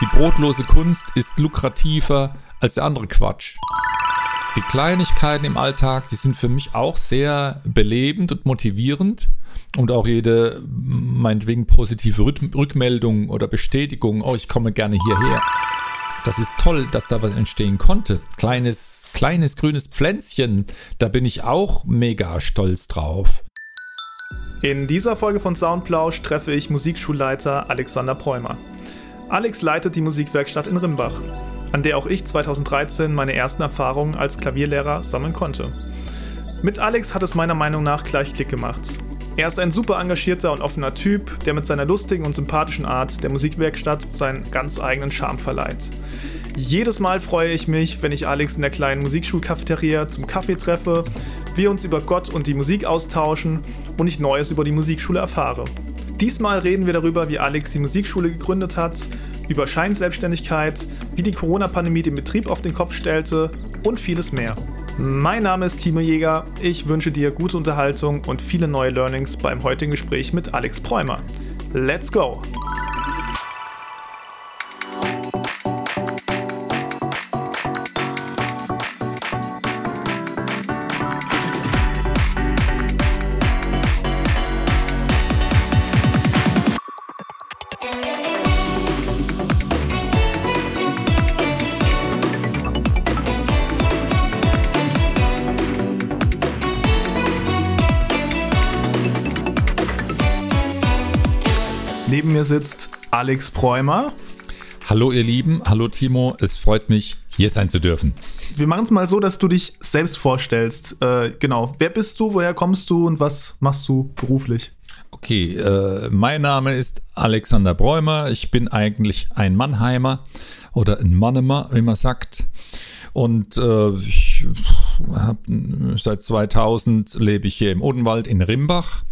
Die brotlose Kunst ist lukrativer als der andere Quatsch. Die Kleinigkeiten im Alltag, die sind für mich auch sehr belebend und motivierend. Und auch jede, meinetwegen, positive Rückmeldung oder Bestätigung, oh, ich komme gerne hierher. Das ist toll, dass da was entstehen konnte. Kleines, kleines grünes Pflänzchen, da bin ich auch mega stolz drauf. In dieser Folge von Soundplausch treffe ich Musikschulleiter Alexander Preumer. Alex leitet die Musikwerkstatt in Rimbach, an der auch ich 2013 meine ersten Erfahrungen als Klavierlehrer sammeln konnte. Mit Alex hat es meiner Meinung nach gleich Klick gemacht. Er ist ein super engagierter und offener Typ, der mit seiner lustigen und sympathischen Art der Musikwerkstatt seinen ganz eigenen Charme verleiht. Jedes Mal freue ich mich, wenn ich Alex in der kleinen Musikschulcafeteria zum Kaffee treffe, wir uns über Gott und die Musik austauschen und ich Neues über die Musikschule erfahre. Diesmal reden wir darüber, wie Alex die Musikschule gegründet hat, über Scheinselbstständigkeit, wie die Corona-Pandemie den Betrieb auf den Kopf stellte und vieles mehr. Mein Name ist Timo Jäger, ich wünsche dir gute Unterhaltung und viele neue Learnings beim heutigen Gespräch mit Alex Preumer. Let's go! Mir sitzt Alex Preumer. Hallo ihr Lieben, hallo Timo, es freut mich, hier sein zu dürfen. Wir machen es mal so, dass du dich selbst vorstellst. Äh, genau, wer bist du, woher kommst du und was machst du beruflich? Okay, äh, mein Name ist Alexander Bräumer. Ich bin eigentlich ein Mannheimer oder ein Mannemer, wie man sagt. Und äh, ich hab, seit 2000 lebe ich hier im Odenwald in Rimbach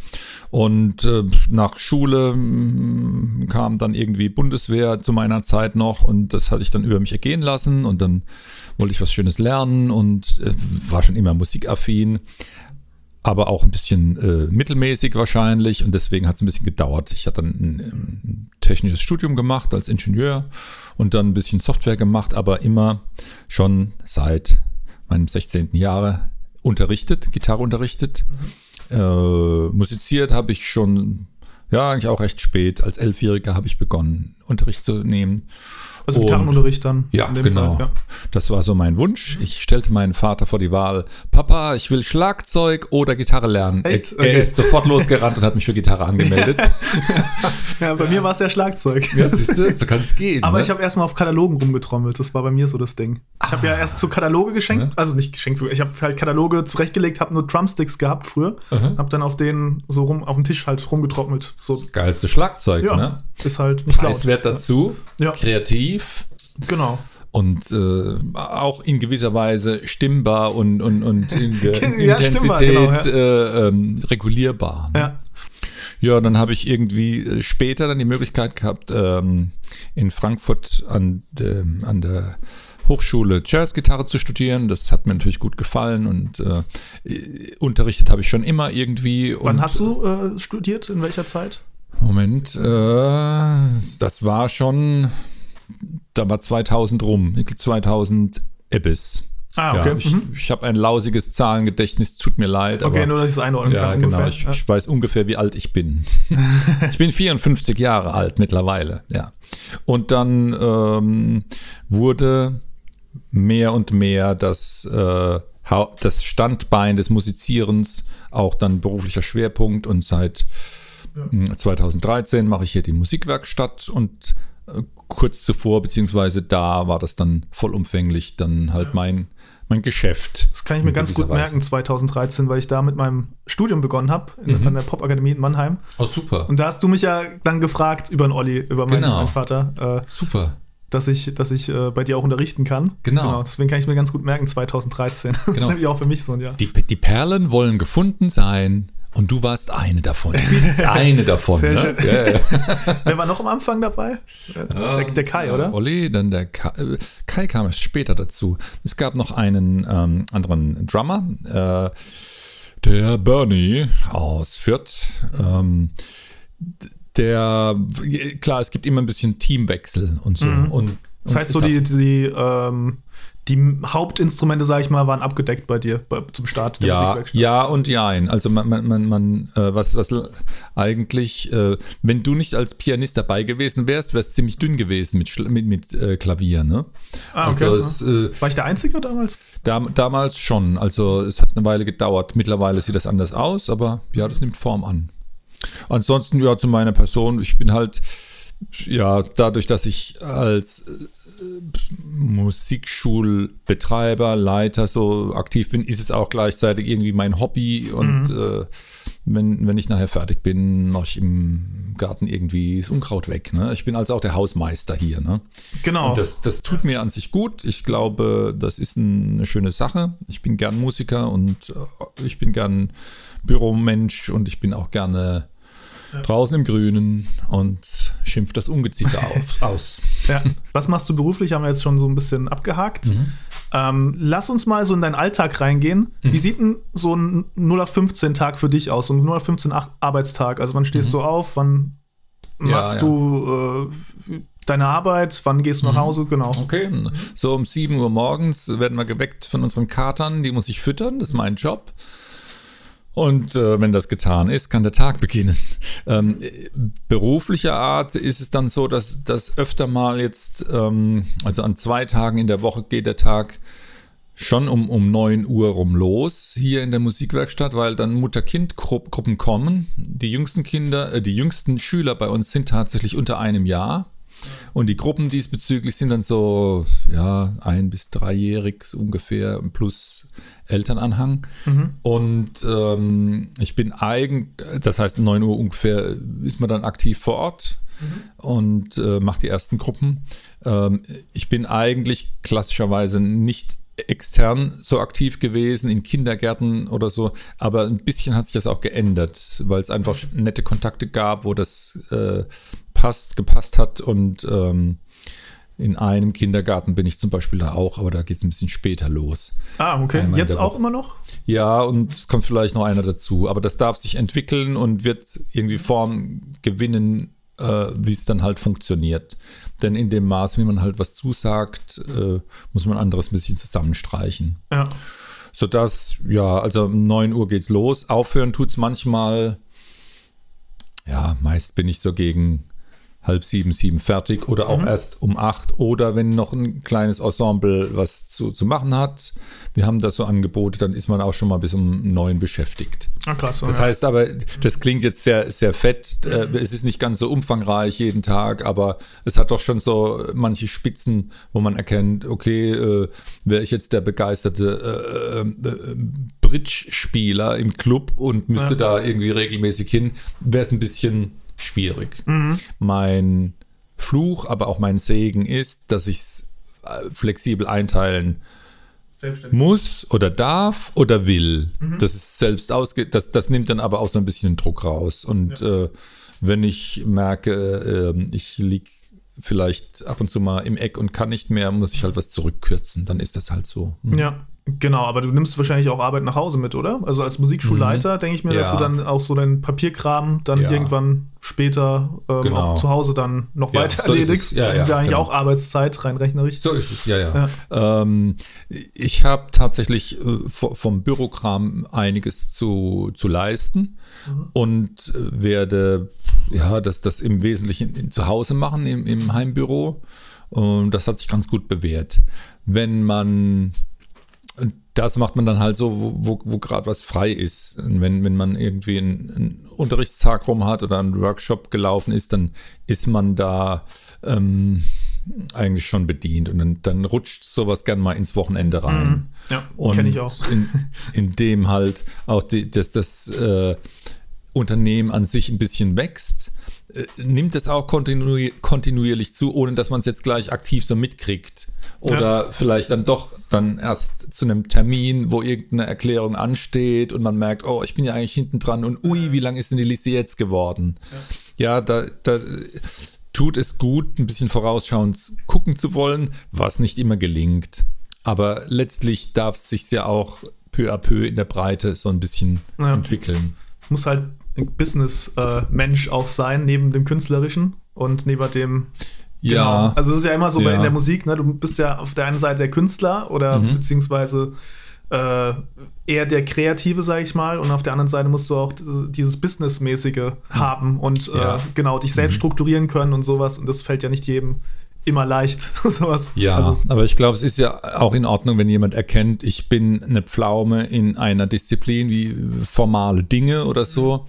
und äh, nach Schule mh, kam dann irgendwie Bundeswehr zu meiner Zeit noch und das hatte ich dann über mich ergehen lassen und dann wollte ich was Schönes lernen und äh, war schon immer musikaffin, aber auch ein bisschen äh, mittelmäßig wahrscheinlich und deswegen hat es ein bisschen gedauert. Ich hatte dann ein, ein technisches Studium gemacht als Ingenieur und dann ein bisschen Software gemacht, aber immer schon seit meinem 16. Jahre unterrichtet, Gitarre unterrichtet. Mhm äh, musiziert habe ich schon, ja, eigentlich auch recht spät. Als Elfjähriger habe ich begonnen, Unterricht zu nehmen. Also Gitarrenunterricht dann? Ja, genau. Fall, ja. Das war so mein Wunsch. Ich stellte meinen Vater vor die Wahl, Papa, ich will Schlagzeug oder Gitarre lernen. Echt? Er, okay. er ist sofort losgerannt und hat mich für Gitarre angemeldet. ja, bei ja. mir war es ja Schlagzeug. Ja, siehst du, so kann es gehen. Aber ne? ich habe erstmal auf Katalogen rumgetrommelt. Das war bei mir so das Ding. Ich habe ah. ja erst so Kataloge geschenkt, ja. also nicht geschenkt, ich habe halt Kataloge zurechtgelegt, habe nur Drumsticks gehabt früher. Mhm. Habe dann auf denen so rum auf dem Tisch halt rumgetrommelt. So. Das geilste Schlagzeug, ja, ne? Ist halt nicht Preiswert laut. dazu, kreativ tief. Genau. Und äh, auch in gewisser Weise stimmbar und, und, und in der ja, Intensität genau, ja. äh, ähm, regulierbar. Ne? Ja. Ja, dann habe ich irgendwie äh, später dann die Möglichkeit gehabt, ähm, in Frankfurt an, de, an der Hochschule Jazzgitarre zu studieren. Das hat mir natürlich gut gefallen und äh, unterrichtet habe ich schon immer irgendwie. Wann und, hast du äh, studiert? In welcher Zeit? Moment, äh, das war schon da war 2000 rum, 2000 Ebbis. Ah, okay. Ja, ich, mhm. ich habe ein lausiges Zahlengedächtnis, tut mir leid. Okay, aber, nur, dass ich es einordnen ja, kann. Genau, ich, ja. ich weiß ungefähr, wie alt ich bin. ich bin 54 Jahre alt mittlerweile, ja. Und dann ähm, wurde mehr und mehr das, äh, das Standbein des Musizierens auch dann beruflicher Schwerpunkt und seit 2013 hm, mache ich hier die Musikwerkstatt und kurz zuvor, beziehungsweise da war das dann vollumfänglich dann halt mein, mein Geschäft. Das kann ich mir ganz gut Weise. merken, 2013, weil ich da mit meinem Studium begonnen habe, mhm. an der Popakademie in Mannheim. Oh, super. Und da hast du mich ja dann gefragt über den Olli, über meinen, genau. meinen Vater. Äh, super. Dass ich, dass ich äh, bei dir auch unterrichten kann. Genau. genau. Deswegen kann ich mir ganz gut merken, 2013. Genau. Das ist nämlich auch für mich so ein Jahr. Die, die Perlen wollen gefunden sein. Und du warst eine davon. Du bist eine davon. Ne? Yeah. Wer war noch am Anfang dabei? Der, der Kai, oder? Olli, dann der Kai. Äh, Kai kam erst später dazu. Es gab noch einen ähm, anderen Drummer, äh, der Bernie aus Fürth. Ähm, der, klar, es gibt immer ein bisschen Teamwechsel und so. Mhm. Und, Das heißt, so die, die, ähm, die Hauptinstrumente, sag ich mal, waren abgedeckt bei dir bei, zum Start der ja, Musikwerkstatt. ja und jein. Also man, man, man, man äh, was, was eigentlich, äh, wenn du nicht als Pianist dabei gewesen wärst, wärst ziemlich dünn gewesen mit, mit, mit äh, Klavier, ne? Ah, okay. Also es, äh, War ich der Einzige damals? dam damals schon. Also es hat eine Weile gedauert. Mittlerweile sieht das anders aus, aber ja, das nimmt Form an. Ansonsten, ja, zu meiner Person, ich bin halt, ja, dadurch, dass ich als Musikschulbetreiber, Leiter so aktiv bin, ist es auch gleichzeitig irgendwie mein Hobby und äh, wenn, wenn ich nachher fertig bin, mache ich im Garten irgendwie das Unkraut weg. Ne? Ich bin also auch der Hausmeister hier. Ne? Genau. Und das, das tut mir an sich gut. Ich glaube, das ist eine schöne Sache. Ich bin gern Musiker und äh, ich bin gern Büromensch und ich bin auch gerne draußen im Grünen und schimpf das Ungeziefer auf, aus. ja. Was machst du beruflich? Haben wir jetzt schon so ein bisschen abgehakt. Mhm. Ähm, lass uns mal so in deinen Alltag reingehen. Mhm. Wie sieht denn so ein 0 auf 15 Tag für dich aus? So ein 0 auf 15 Ach- Arbeitstag? Also wann stehst du auf? Wann Mhm. Machst ja. du äh, deine Arbeit? Wann gehst du nach Hause? Genau. Okay, so um 7 Uhr morgens werden wir geweckt von unseren Katern, die muss ich füttern, das ist mein Job. Und äh, wenn das getan ist, kann der Tag beginnen. Ähm, äh, beruflicher Art ist es dann so, dass das öfter mal jetzt, ähm, also an zwei Tagen in der Woche geht der Tag schon um, um 9 Uhr rum los hier in der Musikwerkstatt, weil dann Mutter-Kind-Gruppen kommen. Die jüngsten Kinder, äh, die jüngsten Schüler bei uns sind tatsächlich unter einem Jahr. Und die Gruppen diesbezüglich sind dann so, ja, ein- bis dreijährig ungefähr plus Elternanhang. Und ähm, ich bin eigentlich, das heißt 9 Uhr ungefähr ist man dann aktiv vor Ort und äh, macht die ersten Gruppen. Ähm, ich bin eigentlich klassischerweise nicht extern so aktiv gewesen, in Kindergärten oder so, aber ein bisschen hat sich das auch geändert, weil es einfach nette Kontakte gab, wo das äh, passt, gepasst hat und ähm, in einem Kindergarten bin ich zum Beispiel da auch, aber da geht es ein bisschen später los. Ah, okay. Einmal in Jetzt auch immer noch? Ja, und es kommt vielleicht noch einer dazu, aber das darf sich entwickeln und wird irgendwie Form gewinnen, äh, wie es dann halt funktioniert. Denn in dem Maß, wie man halt was zusagt, äh, muss man anderes ein bisschen zusammenstreichen. Ja. Sodass, ja, also um 9 Uhr geht's los. Aufhören tut's manchmal, ja, meist bin ich so gegen halb sieben, sieben fertig oder auch erst um acht oder wenn noch ein kleines Ensemble was zu, zu machen hat. Wir haben da so Angebote, dann ist man auch schon mal bis um neun beschäftigt. Ah, krass. Das ja. heißt aber, das klingt jetzt sehr, sehr fett. Äh, Es ist nicht ganz so umfangreich jeden Tag, aber es hat doch schon so manche Spitzen, wo man erkennt, okay, äh, wäre ich jetzt der begeisterte äh, äh, Bridge-Spieler im Club und müsste da irgendwie regelmäßig hin, wäre es ein bisschen schwierig. Mein Fluch, aber auch mein Segen ist, dass ich es flexibel einteilen muss oder darf oder will. Das ist selbst ausge das, das nimmt dann aber auch so ein bisschen den Druck raus. Und äh, wenn ich merke, äh, ich liege vielleicht ab und zu mal im Eck und kann nicht mehr, muss ich halt was zurückkürzen. Dann ist das halt so. Hm. Ja, genau, aber du nimmst wahrscheinlich auch Arbeit nach Hause mit, oder? Also als Musikschulleiter denke ich mir, dass Mhm. Ja. du dann auch so deinen Papierkram dann Ja. irgendwann später ähm, Genau. zu Hause dann noch Ja, weiter so ist erledigst. Ja, das ist ja, ja eigentlich genau. auch Arbeitszeit, rein rechnerisch. So ist es, ja, ja. Ähm, ich habe tatsächlich äh, vo- vom Bürokram einiges zu, zu leisten und äh, werde ja, das, das im Wesentlichen zu Hause machen, im, im Heimbüro. Und das hat sich ganz gut bewährt. Wenn man und das macht man dann halt so, wo, wo, wo gerade was frei ist. Und wenn, wenn man irgendwie einen, einen Unterrichtstag rum hat oder ein Workshop gelaufen ist, dann ist man da ähm, eigentlich schon bedient. Und dann, dann rutscht sowas gern mal ins Wochenende rein. Ja, Und kenne ich auch. In, in dem halt auch die, das, das äh, Unternehmen an sich ein bisschen wächst, äh, nimmt es auch kontinuier kontinuierlich zu, ohne dass man es jetzt gleich aktiv so mitkriegt. Oder vielleicht dann doch dann erst zu einem Termin, wo irgendeine Erklärung ansteht und man merkt, oh, ich bin ja eigentlich hinten dran und ui, wie lang ist denn die Liste jetzt geworden? Ja, da, da tut es gut, ein bisschen vorausschauend gucken zu wollen, was nicht immer gelingt. Aber letztlich darf es sich ja auch peu à peu in der Breite so ein bisschen Ja. entwickeln. Muss halt Business-Mensch auch sein, neben dem Künstlerischen und neben dem. Ja. Genau. Also es ist ja immer so bei Ja. in der Musik, ne? Du bist ja auf der einen Seite der Künstler oder Mhm. beziehungsweise äh, eher der Kreative, sag ich mal, und auf der anderen Seite musst du auch dieses Businessmäßige haben und äh, Ja. genau dich selbst strukturieren können und sowas. Und das fällt ja nicht jedem immer leicht, sowas. Ja, Also, aber ich glaube, es ist ja auch in Ordnung, wenn jemand erkennt, ich bin eine Pflaume in einer Disziplin wie formale Dinge oder so.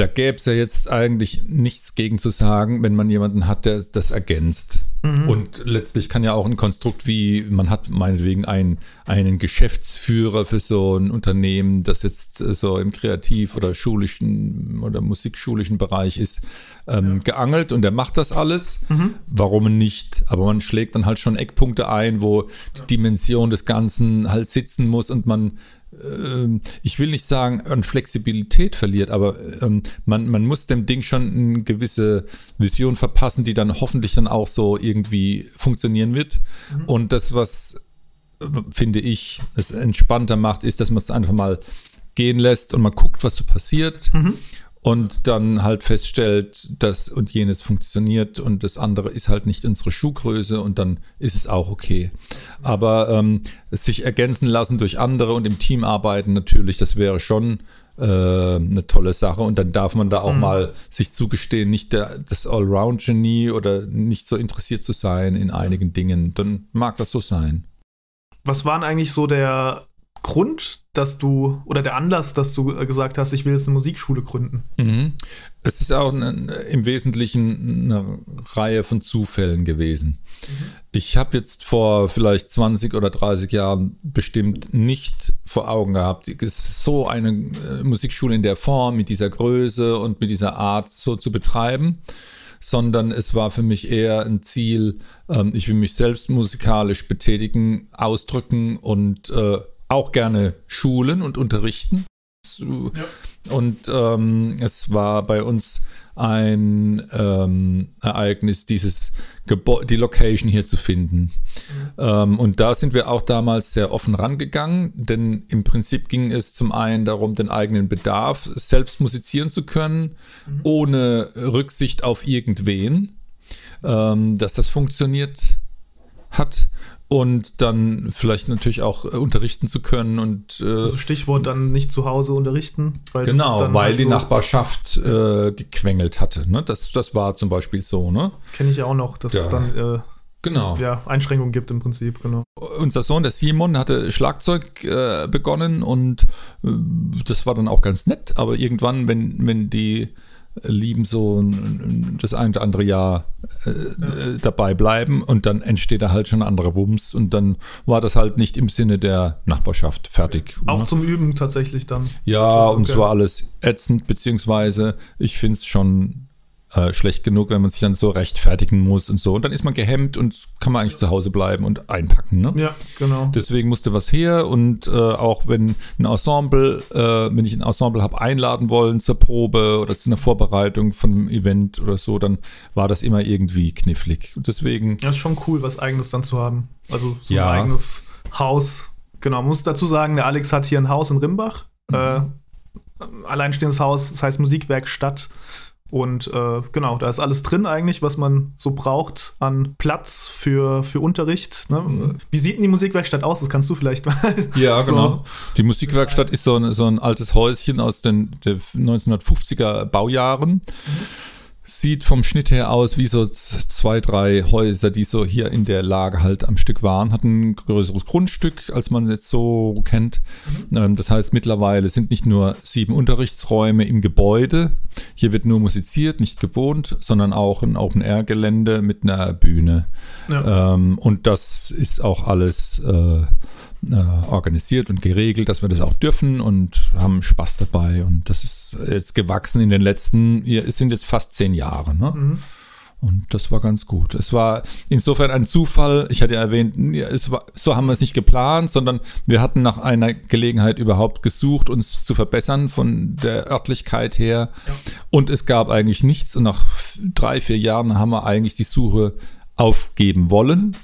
Da gäbe es ja jetzt eigentlich nichts gegen zu sagen, wenn man jemanden hat, der das ergänzt. Und letztlich kann ja auch ein Konstrukt wie, man hat meinetwegen einen, einen Geschäftsführer für so ein Unternehmen, das jetzt äh, so im kreativ- oder schulischen oder musikschulischen Bereich ist, ähm, geangelt und der macht das alles. Warum nicht? Aber man schlägt dann halt schon Eckpunkte ein, wo die Dimension des Ganzen halt sitzen muss und man ich will nicht sagen, an Flexibilität verliert, aber ähm, man, man muss dem Ding schon eine gewisse Vision verpassen, die dann hoffentlich dann auch so irgendwie funktionieren wird. Und das, was finde ich, es entspannter macht, ist, dass man es einfach mal gehen lässt und man guckt, was so passiert. Und dann halt feststellt, das und jenes funktioniert und das andere ist halt nicht unsere Schuhgröße und dann ist es auch okay. Aber ähm, sich ergänzen lassen durch andere und im Team arbeiten natürlich, das wäre schon äh, eine tolle Sache. Und dann darf man da auch mal sich zugestehen, nicht der, das Allround-Genie oder nicht so interessiert zu sein in einigen Dingen. Dann mag das so sein. was war denn eigentlich so der Grund, dass du, oder der Anlass, dass du äh, gesagt hast, ich will jetzt eine Musikschule gründen? Mhm. Es ist auch ein, im Wesentlichen eine Reihe von Zufällen gewesen. Ich habe jetzt vor vielleicht 20 oder 30 Jahren bestimmt nicht vor Augen gehabt, ist so eine äh, Musikschule in der Form, mit dieser Größe und mit dieser Art so zu betreiben sondern es war für mich eher ein Ziel, ähm, ich will mich selbst musikalisch betätigen, ausdrücken und äh, auch gerne schulen und unterrichten. So- Und ähm, es war bei uns ein ähm, Ereignis, dieses Gebäude, die Location hier zu finden. Ähm, und da sind wir auch damals sehr offen rangegangen, denn im Prinzip ging es zum einen darum, den eigenen Bedarf selbst musizieren zu können, ohne Rücksicht auf irgendwen, ähm, dass das funktioniert hat. Und dann vielleicht natürlich auch äh, unterrichten zu können und äh, Also Stichwort dann nicht zu Hause unterrichten. Weil Genau, weil halt die so- Nachbarschaft äh, gequengelt hatte. Ne? Das, das war zum Beispiel so, ne? Kenne ich ja auch noch, dass Ja. es dann äh, Genau. ja, Einschränkungen gibt im Prinzip, genau. Unser Sohn, der Simon, hatte Schlagzeug äh, begonnen und äh, das war dann auch ganz nett. Aber irgendwann, wenn, wenn die Lieben so ein- ein- das ein oder andere Jahr äh, äh, dabei bleiben und dann entsteht da halt schon ein anderer Wumms und dann war das halt nicht im Sinne der Nachbarschaft fertig. Auch ne? zum Üben tatsächlich dann. Ja, und es Okay. war alles ätzend, beziehungsweise ich finde es schon äh, schlecht genug, wenn man sich dann so rechtfertigen muss und so. Und dann ist man gehemmt und kann man eigentlich zu Hause bleiben und einpacken. Ne? Ja, genau. Deswegen musste was her und äh, auch wenn ein Ensemble, äh, wenn ich ein Ensemble habe einladen wollen zur Probe oder zu einer Vorbereitung von einem Event oder so, dann war das immer irgendwie knifflig. Und deswegen, Ja, ist schon cool, was eigenes dann zu haben. Also so Ja. ein eigenes Haus. Genau, man muss dazu sagen, der Alex hat hier ein Haus in Rimbach. Mhm. Äh, alleinstehendes Haus, das heißt Musikwerkstatt. Und äh, genau, da ist alles drin eigentlich, was man so braucht an Platz für, für Unterricht. Ne? Mhm. Wie sieht denn die Musikwerkstatt aus? Das kannst du vielleicht mal. Ja, so- genau. Die Musikwerkstatt ist so ein, so ein altes Häuschen aus den der 1950er Baujahren. Sieht vom Schnitt her aus wie so zwei, drei Häuser, die so hier in der Lage halt am Stück waren. Hat ein größeres Grundstück, als man jetzt so kennt. Ähm, Das heißt, mittlerweile sind nicht nur sieben Unterrichtsräume im Gebäude. Hier wird nur musiziert, nicht gewohnt, sondern auch ein Open-Air-Gelände mit einer Bühne. Ja. Ähm, und das ist auch alles äh, organisiert und geregelt, dass wir das auch dürfen und haben Spaß dabei. Und das ist jetzt gewachsen in den letzten, es sind jetzt fast zehn Jahre. Ne? Mhm. Und das war ganz gut. Es war insofern ein Zufall. Ich hatte ja erwähnt, es war, so haben wir es nicht geplant, sondern wir hatten nach einer Gelegenheit überhaupt gesucht, uns zu verbessern von der Örtlichkeit her. Ja. Und es gab eigentlich nichts. Und nach drei, vier Jahren haben wir eigentlich die Suche aufgeben wollen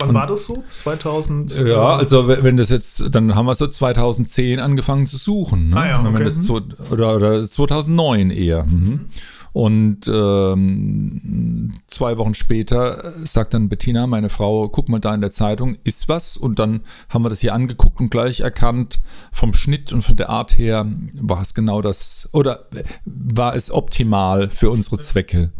Wann war das so? 2000? Ja, also wenn das jetzt, dann haben wir so 2010 angefangen zu suchen. Ne? Ah ja, Wenn okay. das so, oder, oder 2009 eher. Mhm. Und ähm, zwei Wochen später sagt dann Bettina, meine Frau, guck mal da in der Zeitung, ist was? Und dann haben wir das hier angeguckt und gleich erkannt, vom Schnitt und von der Art her war es genau das, oder war es optimal für unsere Zwecke.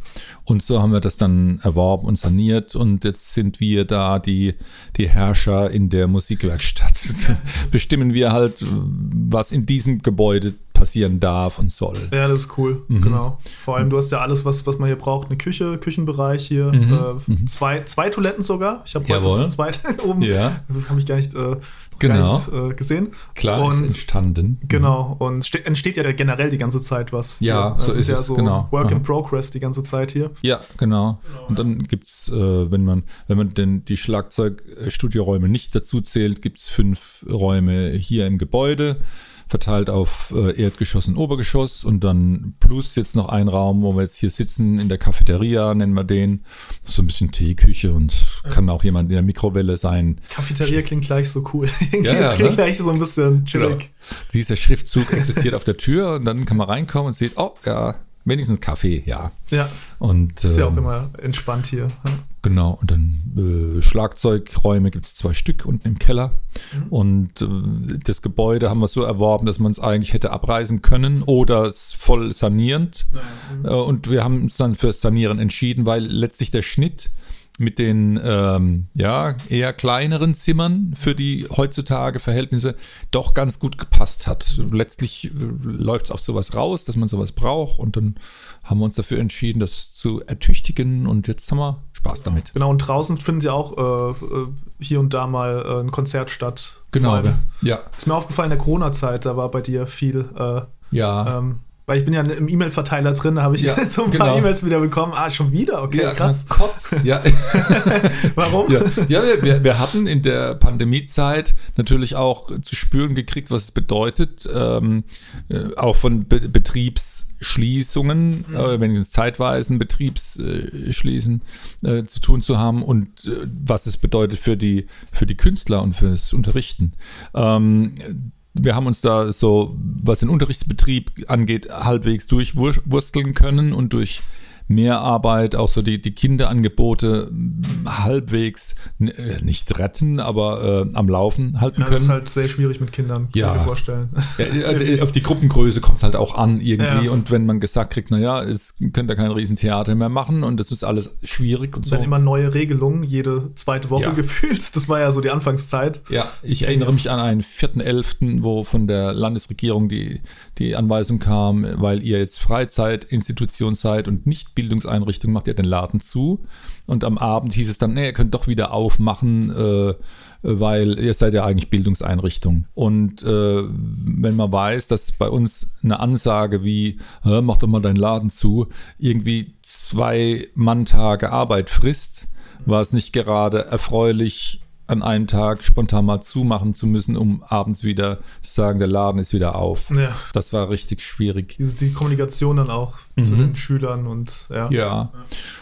Und so haben wir das dann erworben und saniert und jetzt sind wir da die, die Herrscher in der Musikwerkstatt. Bestimmen wir halt, was in diesem Gebäude passieren darf und soll. Ja, das ist cool, Mhm. genau. Vor allem, du hast ja alles, was, was man hier braucht. Eine Küche, Küchenbereich hier, äh, zwei, zwei Toiletten sogar. Ich habe heute Mhm. Das zweite oben. Ja. Habe ich gar nicht, äh, Genau. gar nicht äh, gesehen. Klar, ist Und entstanden. Genau, und ste entsteht ja generell die ganze Zeit was. Ja, so Es ist ja es, so genau. Work Aha. in Progress die ganze Zeit hier. Ja, genau. Und dann gibt es, äh, wenn man, wenn man denn die Schlagzeugstudioräume nicht dazu zählt, gibt es fünf Räume hier im Gebäude, verteilt auf äh, Erdgeschoss und Obergeschoss und dann plus jetzt noch ein Raum, wo wir jetzt hier sitzen, in der Cafeteria nennen wir den. So ein bisschen Teeküche und kann auch jemand in der Mikrowelle sein. Cafeteria klingt gleich so cool. Ja, ja, es klingt ne? gleich so ein bisschen chillig. Genau. Dieser Schriftzug existiert auf der Tür und dann kann man reinkommen und sieht, oh ja, wenigstens Kaffee, ja. Ja, Und ist ja auch ähm, immer entspannt hier. Genau, und dann äh, Schlagzeugräume gibt es zwei Stück unten im Keller. Und äh, das Gebäude haben wir so erworben, dass man es eigentlich hätte abreißen können oder es voll sanierend. Äh, und wir haben uns dann fürs Sanieren entschieden, weil letztlich der Schnitt mit den ähm, ja, eher kleineren Zimmern für die heutzutage Verhältnisse doch ganz gut gepasst hat. Letztlich läuft es auf sowas raus, dass man sowas braucht und dann haben wir uns dafür entschieden, das zu ertüchtigen und jetzt haben wir Spaß damit. Genau, und draußen findet ja auch äh, äh, hier und da mal äh, ein Konzert statt. Genau, ja. Ist mir aufgefallen, in der Corona-Zeit, da war bei dir viel. Äh, Ja. ähm, weil ich bin ja im E-Mail-Verteiler drin, da habe ich Ja, so ein paar genau. E-Mails wieder bekommen. Ah, schon wieder? Okay, ja, krass. Kotz. Ja. Warum? ja, ja wir- wir, hatten in der Pandemiezeit natürlich auch zu spüren gekriegt, was es bedeutet, ähm, äh, auch von Be Betriebsschließungen, Mhm. äh, wenigstens zeitweisen Betriebsschließen äh, zu tun zu haben und äh, was es bedeutet für die, für die Künstler und fürs Unterrichten. Ähm, wir haben uns da so, was den Unterrichtsbetrieb angeht, halbwegs durchwursteln können und durch Mehrarbeit auch so die, die Kinderangebote halbwegs äh, nicht retten, aber äh, am Laufen halten Ja, das können. ist halt sehr schwierig mit Kindern, kann Ja. ich mir vorstellen. Ja, äh, auf die Gruppengröße kommt es halt auch an irgendwie. Und wenn man gesagt kriegt, naja, es könnt ihr kein Riesentheater mehr machen und das ist alles schwierig und so. Dann immer neue Regelungen, jede zweite Woche gefühlt. Das war ja so die Anfangszeit. Ja, ich erinnere mich an einen 4.11., wo von der Landesregierung die, die Anweisung kam, weil ihr jetzt Freizeitinstitution seid und nicht Bildungseinrichtung, macht ihr den Laden zu. Und am Abend hieß es dann, nee, ihr könnt doch wieder aufmachen, äh, weil ihr seid ja eigentlich Bildungseinrichtung. Und äh, wenn man weiß, dass bei uns eine Ansage wie, "Hä, mach doch mal deinen Laden zu, irgendwie zwei Manntage Arbeit frisst, war es nicht gerade erfreulich, an einem Tag spontan mal zumachen zu müssen, um abends wieder zu sagen, der Laden ist wieder auf. Ja. Das war richtig schwierig. Diese, die Kommunikation dann auch zu den Schülern und ja. Mhm. Ja.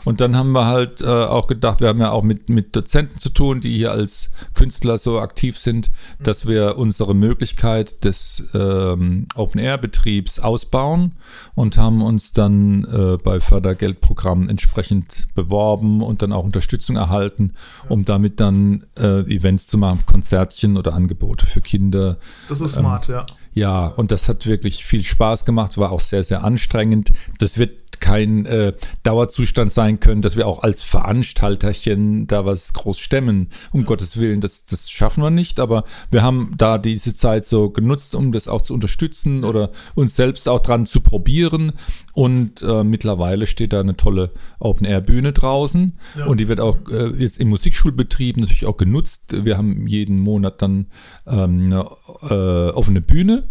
Und dann haben wir halt äh, auch gedacht, wir haben ja auch mit, mit Dozenten zu tun, die hier als Künstler so aktiv sind, dass wir unsere Möglichkeit des ähm, Open-Air-Betriebs ausbauen und haben uns dann äh, bei Fördergeldprogrammen entsprechend beworben und dann auch Unterstützung erhalten, um damit dann äh, Events zu machen, Konzertchen oder Angebote für Kinder. Das Ähm, ist smart, ja. Ja, und das hat wirklich viel Spaß gemacht, war auch sehr, sehr anstrengend. Das wird kein äh, Dauerzustand sein können, dass wir auch als Veranstalterchen da was groß stemmen. Um Gottes Willen, das, das schaffen wir nicht, aber wir haben da diese Zeit so genutzt, um das auch zu unterstützen oder uns selbst auch dran zu probieren. Und äh, mittlerweile steht da eine tolle Open-Air-Bühne draußen Ja. und die wird auch äh, jetzt im Musikschulbetrieb natürlich auch genutzt. Wir haben jeden Monat dann ähm, eine äh, offene Bühne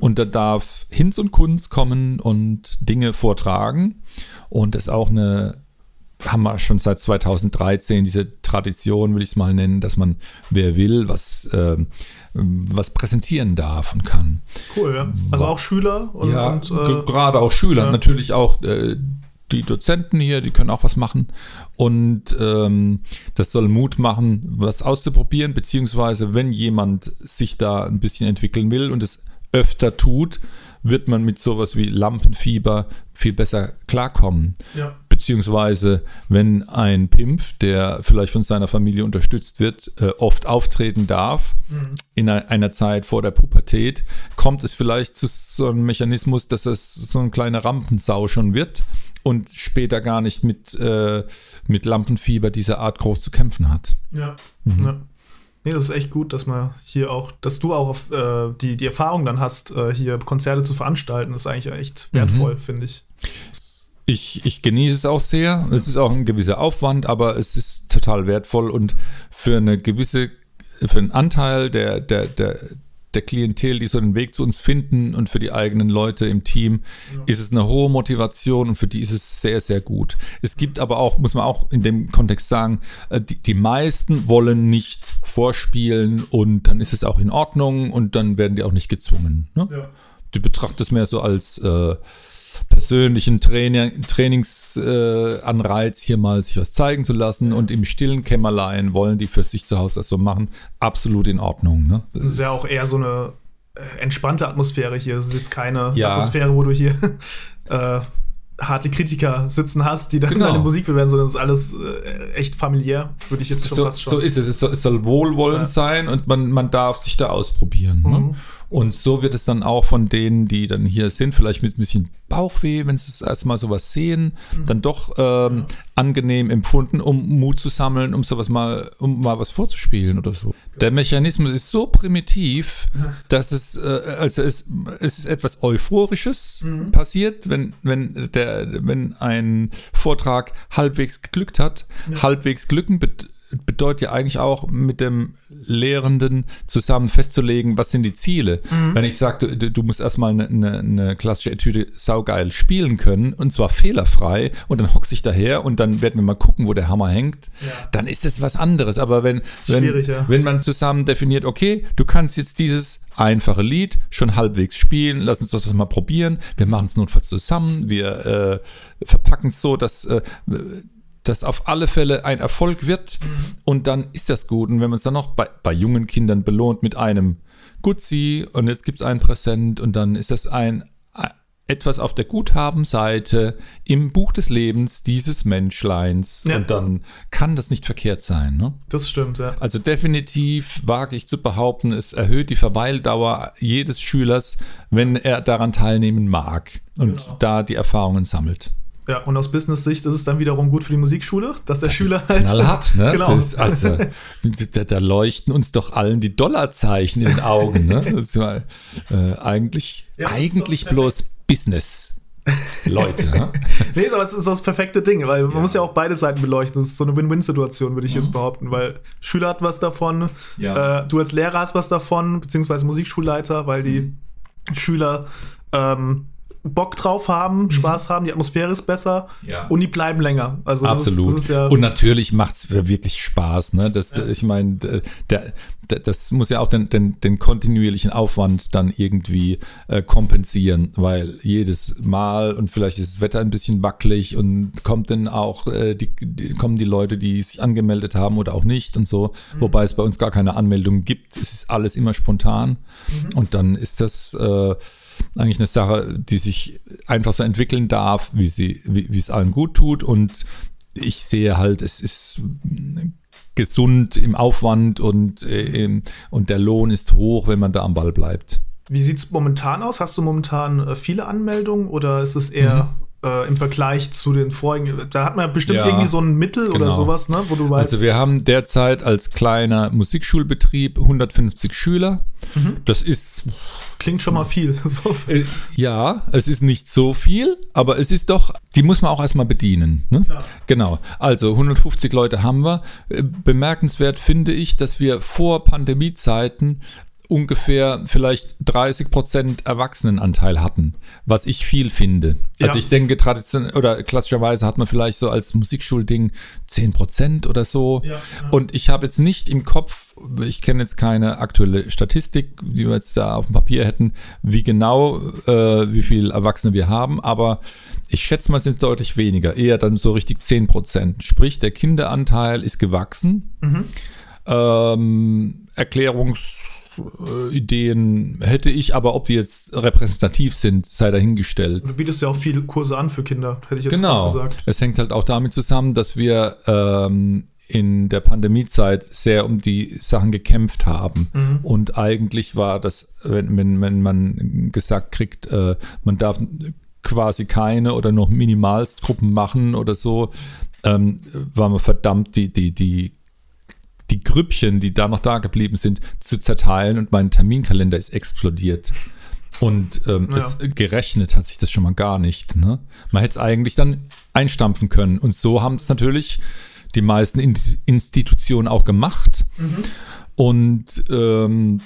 und da darf Hinz und Kunz kommen und Dinge vortragen. Und das ist auch eine, haben wir schon seit 2013 diese Tradition, will ich es mal nennen, dass man, wer will, was, ähm, was präsentieren darf und kann. Cool, ja. Also auch Schüler und, ja, und äh, gerade auch Schüler, ja. natürlich auch äh, die Dozenten hier, die können auch was machen. Und ähm, das soll Mut machen, was auszuprobieren, beziehungsweise wenn jemand sich da ein bisschen entwickeln will und es öfter tut, wird man mit sowas wie Lampenfieber viel besser klarkommen. Ja. Beziehungsweise, wenn ein Pimpf, der vielleicht von seiner Familie unterstützt wird, äh, oft auftreten darf, Mhm. in einer, einer Zeit vor der Pubertät, kommt es vielleicht zu so einem Mechanismus, dass es so eine kleine Rampensau schon wird und später gar nicht mit, äh, mit Lampenfieber dieser Art groß zu kämpfen hat. Ja. Mhm. ja. Nee, das ist echt gut, dass man hier auch, dass du auch auf, äh, die, die Erfahrung dann hast, äh, hier Konzerte zu veranstalten. Das ist eigentlich echt wertvoll, finde ich. Ich, ich genieße es auch sehr. Es ist auch ein gewisser Aufwand, aber es ist total wertvoll und für eine gewisse, für einen Anteil der, der, der, der Klientel, die so den Weg zu uns finden und für die eigenen Leute im Team, ist es eine hohe Motivation und für die ist es sehr, sehr gut. Es gibt aber auch, muss man auch in dem Kontext sagen, äh, die, die meisten wollen nicht vorspielen und dann ist es auch in Ordnung und dann werden die auch nicht gezwungen. Ne? Ja. Die betrachtet es mehr so als äh, persönlichen Training, Trainingsanreiz, äh, hier mal sich was zeigen zu lassen und im stillen Kämmerlein wollen die für sich zu Hause das so machen. Absolut in Ordnung. Ne? Das ist ja auch eher so eine äh, entspannte Atmosphäre hier. Es ist jetzt keine Ja. Atmosphäre, wo du hier äh, harte Kritiker sitzen hast, die dann Genau. deine Musik bewerten, sondern es ist alles äh, echt familiär, würde ich jetzt schon so, fast schon. so ist es. Es soll, es soll wohlwollend Ja. sein und man, man darf sich da ausprobieren. Ne? Mhm. Und so wird es dann auch von denen, die dann hier sind, vielleicht mit ein bisschen Bauchweh, wenn sie es erstmal sowas sehen, Mhm. dann doch ähm, angenehm empfunden, um Mut zu sammeln, um sowas mal, um mal was vorzuspielen oder so. Der Mechanismus ist so primitiv, dass es, äh, also es, es ist etwas Euphorisches Mhm. passiert, wenn, wenn, der, wenn ein Vortrag halbwegs geglückt hat. Halbwegs glücken bet bedeutet ja eigentlich auch mit dem Lehrenden zusammen festzulegen, was sind die Ziele. Wenn ich sage, du, du musst erstmal eine, eine, eine klassische Etüde saugeil spielen können und zwar fehlerfrei und dann hockst dich daher und dann werden wir mal gucken, wo der Hammer hängt, Ja. dann ist das was anderes. Aber wenn, wenn, ja. wenn man zusammen definiert, okay, du kannst jetzt dieses einfache Lied schon halbwegs spielen, lass uns das mal probieren, wir machen es notfalls zusammen, wir äh, verpacken es so, dass äh, das auf alle Fälle ein Erfolg wird und dann ist das gut. Und wenn man es dann noch bei, bei jungen Kindern belohnt mit einem Gutzi und jetzt gibt es ein Präsent und dann ist das ein äh, etwas auf der Guthabenseite im Buch des Lebens dieses Menschleins Ja. und dann kann das nicht verkehrt sein. Ne? Das stimmt, ja. Also definitiv wage ich zu behaupten, es erhöht die Verweildauer jedes Schülers, wenn er daran teilnehmen mag und Genau. da die Erfahrungen sammelt. Ja, und aus Business-Sicht ist es dann wiederum gut für die Musikschule, dass der Das Schüler ist knallhart, ne? Genau. Das ist also, da, da leuchten uns doch allen die Dollarzeichen in den Augen, ne? Das war äh, eigentlich, Ja, eigentlich bloß Business. Leute, ne? Nee, aber es ist das perfekte Ding, weil man Ja. muss ja auch beide Seiten beleuchten. Das ist so eine Win-Win-Situation, würde ich jetzt behaupten, weil Schüler hat was davon, Ja. äh, du als Lehrer hast was davon, beziehungsweise Musikschulleiter, weil die Mhm. Schüler ähm, Bock drauf haben, Spaß haben, die Atmosphäre ist besser Mhm. Ja. und die bleiben länger. Also das Absolut. Ist, das ist ja und natürlich macht es wirklich Spaß. Ne? Das, Ich meine, das muss ja auch den, den, den kontinuierlichen Aufwand dann irgendwie äh, kompensieren, weil jedes Mal und vielleicht ist das Wetter ein bisschen wackelig und kommt dann auch äh, die, die, kommen die Leute, die sich angemeldet haben oder auch nicht und so. Wobei es bei uns gar keine Anmeldung gibt. Es ist alles immer spontan. Und dann ist das äh, eigentlich eine Sache, die sich einfach so entwickeln darf, wie sie, wie, wie es allen gut tut. Und ich sehe halt, es ist gesund im Aufwand und, äh, und der Lohn ist hoch, wenn man da am Ball bleibt. Wie sieht es momentan aus? Hast du momentan äh, viele Anmeldungen oder ist es eher äh, im Vergleich zu den vorigen? Da hat man ja bestimmt. Ja, irgendwie so ein Mittel oder genau. sowas, ne? wo du weißt. Also wir haben derzeit als kleiner Musikschulbetrieb 150 Schüler. Mhm. Das ist klingt schon mal viel. Äh, Ja, es ist nicht so viel, aber es ist doch, die muss man auch erstmal bedienen. Ne? Genau, also 150 Leute haben wir. Äh, Bemerkenswert finde ich, dass wir vor Pandemiezeiten ungefähr vielleicht 30 Prozent Erwachsenenanteil hatten, was ich viel finde. Ja. Also ich denke, traditionell oder klassischerweise hat man vielleicht so als Musikschulding 10 Prozent oder so. Ja, ja. Und ich habe jetzt nicht im Kopf, ich kenne jetzt keine aktuelle Statistik, die wir jetzt da auf dem Papier hätten, wie genau, äh, wie viel Erwachsene wir haben, aber ich schätze mal, es sind deutlich weniger, eher dann so richtig 10 Prozent. Sprich, der Kinderanteil ist gewachsen. Ähm, Erklärungsideen hätte ich, aber ob die jetzt repräsentativ sind, sei dahingestellt. Du bietest ja auch viele Kurse an für Kinder, hätte ich jetzt Genau. gesagt. Es hängt halt auch damit zusammen, dass wir ähm, in der Pandemiezeit sehr um die Sachen gekämpft haben. Und eigentlich war das, wenn, wenn, wenn man gesagt kriegt, äh, man darf quasi keine oder noch Minimalstgruppen machen oder so, ähm, war man verdammt, die, die, die die Grüppchen, die da noch da geblieben sind, zu zerteilen und mein Terminkalender ist explodiert. Und ähm, Ja. es gerechnet hat sich das schon mal gar nicht. Ne? Man hätte es eigentlich dann einstampfen können. Und so haben es natürlich die meisten In Institutionen auch gemacht. Und ähm,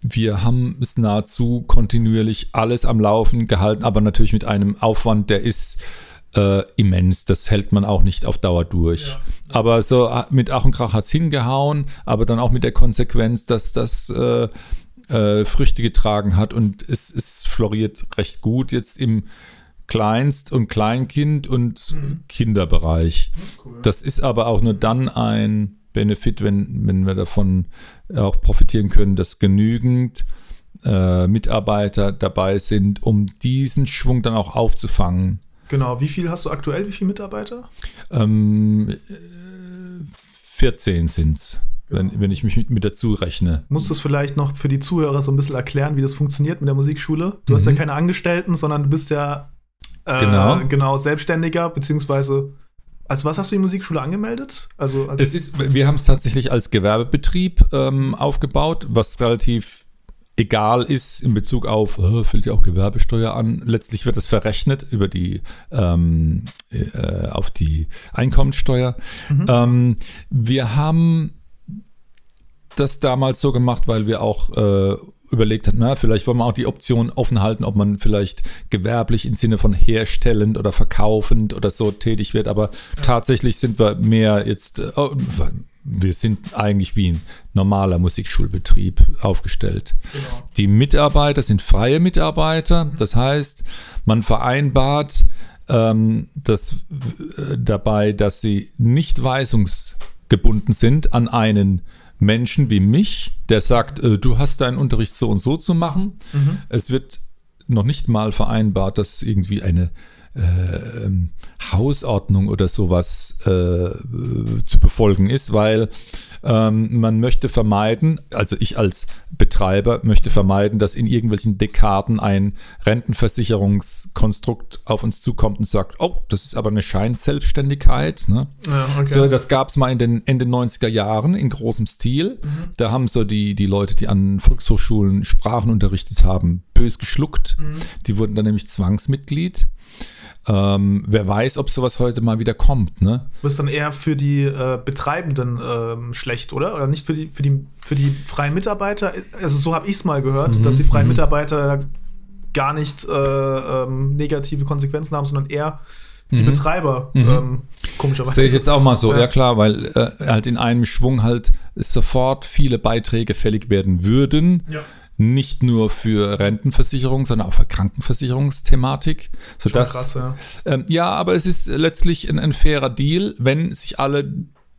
wir haben es nahezu kontinuierlich alles am Laufen gehalten, aber natürlich mit einem Aufwand, der ist äh, immens. Das hält man auch nicht auf Dauer durch. Aber so äh, mit Ach und Krach hat es hingehauen, aber dann auch mit der Konsequenz, dass das äh, äh, Früchte getragen hat und es, es floriert recht gut jetzt im Kleinst- und Kleinkind- und Kinderbereich. Das ist aber auch nur dann ein Benefit, wenn, wenn wir davon auch profitieren können, dass genügend äh, Mitarbeiter dabei sind, um diesen Schwung dann auch aufzufangen. Genau. Wie viel hast du aktuell? Wie viele Mitarbeiter? Ähm, äh, 14 sind es, wenn, wenn ich mich mit, mit dazu rechne. Musst du es vielleicht noch für die Zuhörer so ein bisschen erklären, wie das funktioniert mit der Musikschule? Du hast ja Mhm. keine Angestellten, sondern du bist ja äh, Genau. genau Selbstständiger, beziehungsweise als was hast du die Musikschule angemeldet? Also als Es ist, wir haben es tatsächlich als Gewerbebetrieb ähm, aufgebaut, was relativ egal ist in Bezug auf, äh, fällt ja auch Gewerbesteuer an. Letztlich wird das verrechnet über die ähm, äh, auf die Einkommensteuer. Ähm, wir haben das damals so gemacht, weil wir auch äh, überlegt hatten, na, vielleicht wollen wir auch die Option offen halten, ob man vielleicht gewerblich im Sinne von herstellend oder verkaufend oder so tätig wird. Aber tatsächlich sind wir mehr jetzt, oh, wir sind eigentlich wie ein normaler Musikschulbetrieb aufgestellt. Genau. Die Mitarbeiter sind freie Mitarbeiter, das heißt, man vereinbart ähm, das, äh, dabei, dass sie nicht weisungsgebunden sind an einen Menschen wie mich, der sagt, äh, du hast deinen Unterricht so und so zu machen. Es wird noch nicht mal vereinbart, dass irgendwie eine äh, ähm, Hausordnung oder sowas äh, zu befolgen ist, weil ähm, man möchte vermeiden, also ich als Betreiber möchte vermeiden, dass in irgendwelchen Dekaden ein Rentenversicherungskonstrukt auf uns zukommt und sagt, oh, das ist aber eine Scheinselbstständigkeit. Ne? Ja, okay. So, das gab es mal in den Ende 90er Jahren in großem Stil. Da haben so die, die Leute, die an Volkshochschulen Sprachen unterrichtet haben, bös geschluckt. Die wurden dann nämlich Zwangsmitglied. Ähm, wer weiß, ob sowas heute mal wieder kommt, ne? Du bist dann eher für die äh, Betreibenden ähm, schlecht, oder? Oder nicht für die, für die, für die freien Mitarbeiter? Also so habe ich es mal gehört, Mhm, dass die freien Mitarbeiter gar nicht äh, ähm, negative Konsequenzen haben, sondern eher die Betreiber, ähm, komischerweise. Mhm. Sehe ich jetzt auch mal so, Ja. ja, klar, weil äh, halt in einem Schwung halt sofort viele Beiträge fällig werden würden. Ja. Nicht nur für Rentenversicherung, sondern auch für Krankenversicherungsthematik. Sodass, krass, ja. Ähm, ja, aber es ist letztlich ein, ein fairer Deal, wenn sich alle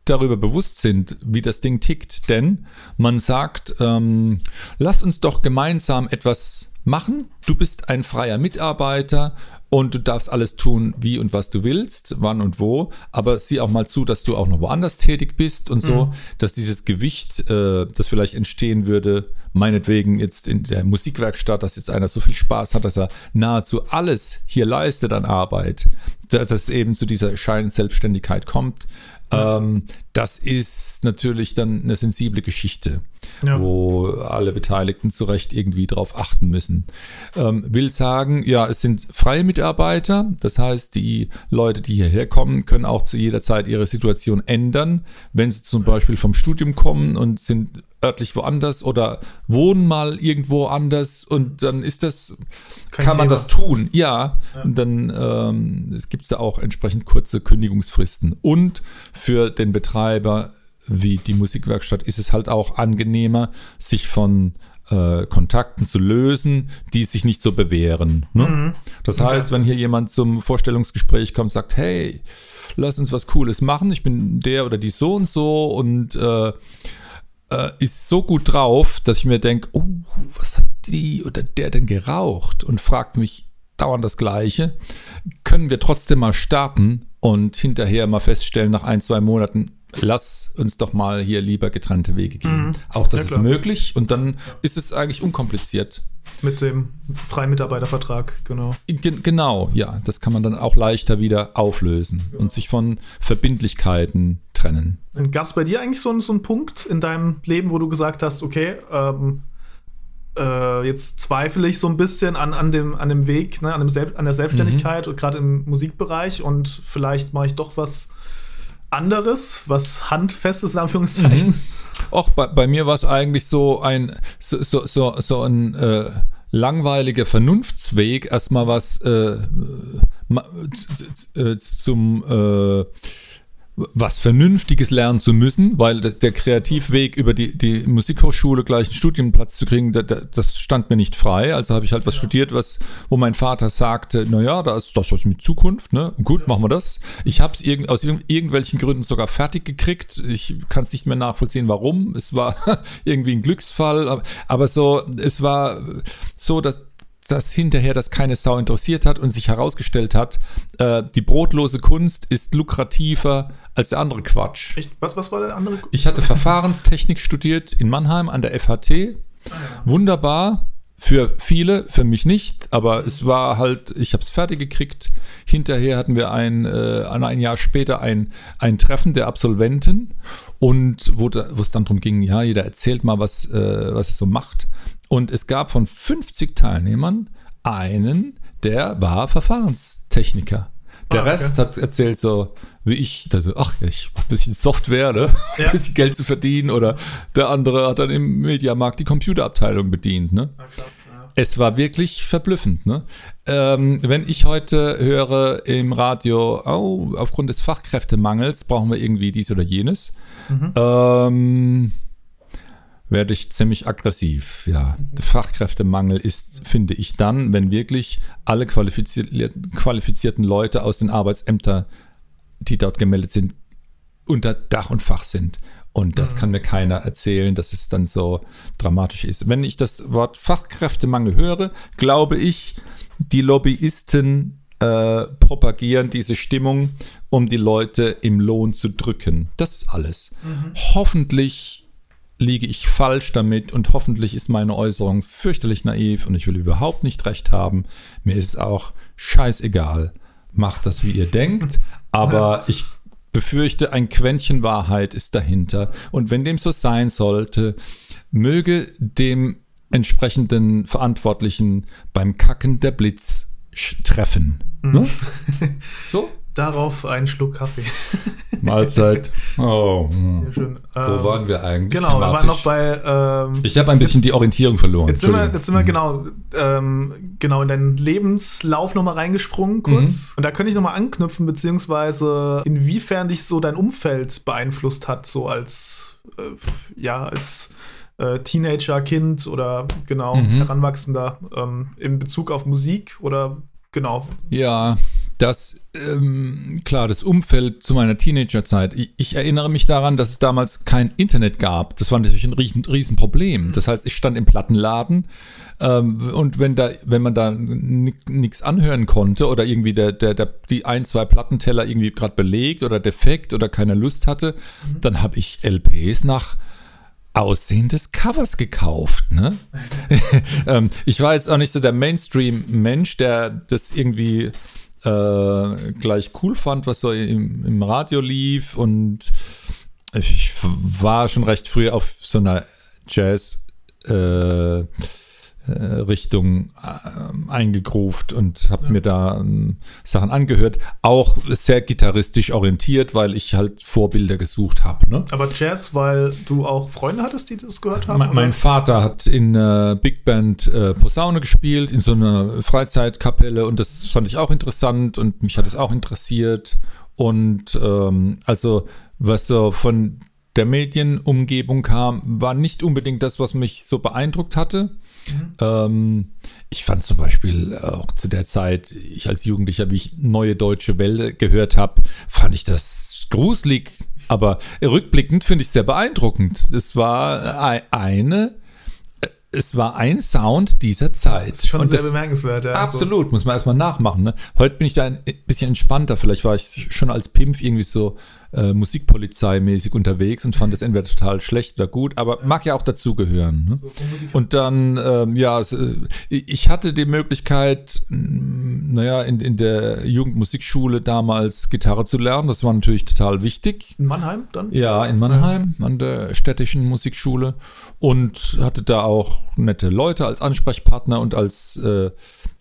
darüber bewusst sind, wie das Ding tickt. Denn man sagt, ähm, lass uns doch gemeinsam etwas machen. Du bist ein freier Mitarbeiter und du darfst alles tun, wie und was du willst, wann und wo. Aber sieh auch mal zu, dass du auch noch woanders tätig bist und so, dass dieses Gewicht, äh, das vielleicht entstehen würde, meinetwegen jetzt in der Musikwerkstatt, dass jetzt einer so viel Spaß hat, dass er nahezu alles hier leistet an Arbeit, da- dass es eben zu dieser Scheinselbstständigkeit kommt. Ähm, das ist natürlich dann eine sensible Geschichte, Ja. wo alle Beteiligten zu Recht irgendwie drauf achten müssen. Ähm, will sagen, ja, es sind freie Mitarbeiter, das heißt, die Leute, die hierher kommen, können auch zu jeder Zeit ihre Situation ändern. Wenn sie zum Beispiel vom Studium kommen und sind örtlich woanders oder wohnen mal irgendwo anders und dann ist das, Kein kann man Thema. das tun. Ja, und dann ähm, es gibt da auch entsprechend kurze Kündigungsfristen. Und für den Betreiber wie die Musikwerkstatt ist es halt auch angenehmer, sich von äh, Kontakten zu lösen, die sich nicht so bewähren. Ne? Das heißt, wenn hier jemand zum Vorstellungsgespräch kommt, sagt, hey, lass uns was Cooles machen, ich bin der oder die so und so und äh, äh, ist so gut drauf, dass ich mir denke, oh, was hat die oder der denn geraucht und fragt mich dauernd das Gleiche, können wir trotzdem mal starten und hinterher mal feststellen, nach ein, zwei Monaten, lass uns doch mal hier lieber getrennte Wege gehen. Auch das Ja, ist möglich und dann ist es eigentlich unkompliziert. Mit dem freien Mitarbeitervertrag, genau. Gen genau, ja, das kann man dann auch leichter wieder auflösen und sich von Verbindlichkeiten trennen. Gab es bei dir eigentlich so, einen- so einen Punkt in deinem Leben, wo du gesagt hast, okay, ähm, äh, jetzt zweifle ich so ein bisschen an, an, dem, an dem Weg, ne, an, dem Sel an der Selbstständigkeit und gerade im Musikbereich und vielleicht mache ich doch was anderes, was handfestes in Anführungszeichen. Och, bei, bei mir war es eigentlich so ein so, so, so, so ein äh, langweiliger Vernunftsweg, erstmal was äh, ma- äh, zum äh, was Vernünftiges lernen zu müssen, weil der Kreativweg über die, die Musikhochschule gleich einen Studienplatz zu kriegen, da, da, das stand mir nicht frei. Also habe ich halt was studiert, was, wo mein Vater sagte, naja, da ist das was mit Zukunft, ne? Gut, machen wir das. Ich habe es irgend, aus irgend, irgendwelchen Gründen sogar fertig gekriegt. Ich kann es nicht mehr nachvollziehen, warum. Es war irgendwie ein Glücksfall, aber, aber so, es war so, dass dass hinterher das keine Sau interessiert hat und sich herausgestellt hat, äh, die brotlose Kunst ist lukrativer als der andere Quatsch. Echt? Was, was war der andere? Ich hatte Verfahrenstechnik studiert in Mannheim an der FHT. Wunderbar. Für viele, für mich nicht, aber es war halt, ich habe es fertig gekriegt. Hinterher hatten wir ein, äh, ein Jahr später ein, ein Treffen der Absolventen und wo, da, wo es dann darum ging, ja, jeder erzählt mal, was, äh, was es so macht. Und es gab von 50 Teilnehmern einen, der war Verfahrenstechniker. Der Ah, okay. Rest hat erzählt so, wie ich, also, ach, ich mach ein bisschen Software, ne? Ja. Ein bisschen Geld zu verdienen. Oder der andere hat dann im Mediamarkt die Computerabteilung bedient, ne? Es war wirklich verblüffend. Ne? Ähm, wenn ich heute höre im Radio, oh, aufgrund des Fachkräftemangels brauchen wir irgendwie dies oder jenes, ähm, werde ich ziemlich aggressiv. Ja, der Fachkräftemangel ist, finde ich, dann, wenn wirklich alle qualifizierten, qualifizierten Leute aus den Arbeitsämtern, die dort gemeldet sind, unter Dach und Fach sind. Und das kann mir keiner erzählen, dass es dann so dramatisch ist. Wenn ich das Wort Fachkräftemangel höre, glaube ich, die Lobbyisten äh, propagieren diese Stimmung, um die Leute im Lohn zu drücken. Das ist alles. Hoffentlich liege ich falsch damit und hoffentlich ist meine Äußerung fürchterlich naiv und ich will überhaupt nicht recht haben. Mir ist es auch scheißegal. Macht das, wie ihr denkt, aber ich befürchte, ein Quäntchen Wahrheit ist dahinter. Und wenn dem so sein sollte, möge dem entsprechenden Verantwortlichen beim Kacken der Blitz treffen. Ne? So? Darauf einen Schluck Kaffee. Mahlzeit. Oh, hm. Sehr schön. Wo Ähm, waren wir eigentlich? Genau, wir waren noch thematisch? bei. Ähm, Ich habe ein bisschen die Orientierung verloren. Jetzt sind, wir, jetzt sind wir genau, ähm, genau in deinen Lebenslauf nochmal reingesprungen kurz. Und da könnte ich nochmal anknüpfen, beziehungsweise inwiefern dich so dein Umfeld beeinflusst hat, so als, äh, ja, als äh, Teenager, Kind oder genau, Heranwachsender ähm, in Bezug auf Musik oder genau. Ja, das, ähm, klar, das Umfeld zu meiner Teenagerzeit. Ich, ich erinnere mich daran, dass es damals kein Internet gab. Das war natürlich ein riesen, riesen Problem. Das heißt, ich stand im Plattenladen ähm, und wenn da, wenn man da nichts anhören konnte oder irgendwie der, der, der, die ein, zwei Plattenteller irgendwie gerade belegt oder defekt oder keine Lust hatte, dann habe ich LPs nach Aussehen des Covers gekauft. Ne? ähm, ich war jetzt auch nicht so der Mainstream-Mensch, der das irgendwie äh, gleich cool fand, was so im, im Radio lief. Und ich war schon recht früh auf so einer Jazz. Äh, Richtung äh, eingegruft und habe ja. mir da äh, Sachen angehört. Auch sehr gitarristisch orientiert, weil ich halt Vorbilder gesucht habe. Ne? Aber Jazz, weil du auch Freunde hattest, die das gehört haben? Me mein Vater hat in äh, Big Band äh, Posaune gespielt, in so einer Freizeitkapelle und das fand ich auch interessant und mich hat es auch interessiert. Und ähm, also was so von der Medienumgebung kam, war nicht unbedingt das, was mich so beeindruckt hatte. Mhm. Ähm, ich fand zum Beispiel auch zu der Zeit, ich als Jugendlicher, wie ich Neue Deutsche Welle gehört habe, fand ich das gruselig. Aber rückblickend finde ich es sehr beeindruckend. Es war eine es war ein Sound dieser Zeit. Das ist schon und sehr bemerkenswert, ja. Absolut, so. muss man erstmal nachmachen. Ne? Heute bin ich da ein bisschen entspannter. Vielleicht war ich schon als Pimpf irgendwie so äh, Musikpolizeimäßig unterwegs und fand das entweder total schlecht oder gut, aber mag ja auch dazugehören. Ne? Und dann, ähm, ja, äh, ich hatte die Möglichkeit, naja, in, in der Jugendmusikschule damals Gitarre zu lernen. Das war natürlich total wichtig. In Mannheim dann? Ja, in Mannheim, an der städtischen Musikschule. Und hatte da auch nette Leute als Ansprechpartner und als äh,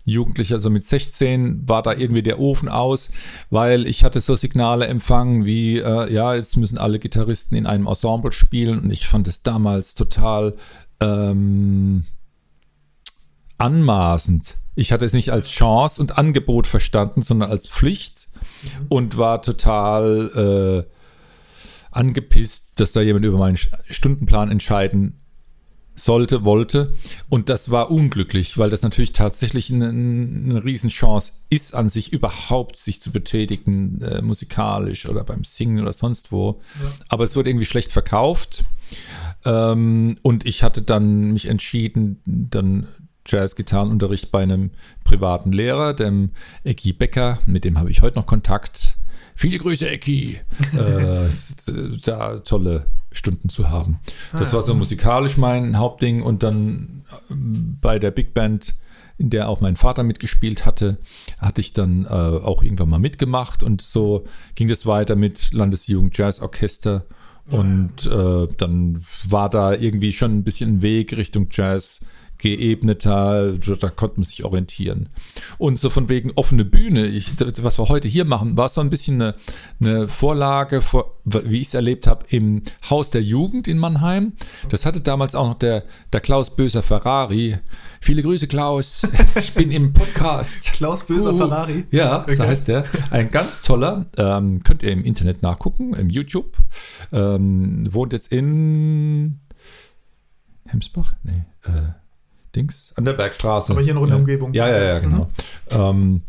Jugendlicher, also mit 16 war da irgendwie der Ofen aus, weil ich hatte so Signale empfangen wie, äh, ja, jetzt müssen alle Gitarristen in einem Ensemble spielen und ich fand es damals total ähm, anmaßend. Ich hatte es nicht als Chance und Angebot verstanden, sondern als Pflicht mhm. und war total äh, angepisst, dass da jemand über meinen Stundenplan entscheiden sollte, wollte. Und das war unglücklich, weil das natürlich tatsächlich eine, eine Riesenchance ist, an sich überhaupt sich zu betätigen, äh, musikalisch oder beim Singen oder sonst wo. Ja. Aber es wurde irgendwie schlecht verkauft. Ähm, und ich hatte dann mich entschieden, dann Jazz-Gitarrenunterricht bei einem privaten Lehrer, dem Eki Becker, mit dem habe ich heute noch Kontakt. Viele Grüße, Eki. äh, da tolle Stunden zu haben. Das ah, war so musikalisch mein Hauptding und dann ähm, bei der Big Band, in der auch mein Vater mitgespielt hatte, hatte ich dann äh, auch irgendwann mal mitgemacht und so ging das weiter mit Landesjugend Jazz Orchester und äh, dann war da irgendwie schon ein bisschen ein Weg Richtung Jazz geebneter, da konnte man sich orientieren. Und so von wegen offene Bühne, ich, was wir heute hier machen, war so ein bisschen eine, eine Vorlage, vor, wie ich es erlebt habe, im Haus der Jugend in Mannheim. Das hatte damals auch noch der, der Klaus Böser Ferrari. Viele Grüße, Klaus. Ich bin im Podcast. Klaus Böser uh, Ferrari. Ja, okay. so heißt der. Ein ganz toller. Ähm, könnt ihr im Internet nachgucken, im YouTube. Ähm, wohnt jetzt in Hemsbach? Nee. Äh, Dings an der Bergstraße. Aber hier noch in der Umgebung. Ja, ja, ja, genau. Mhm. Ähm,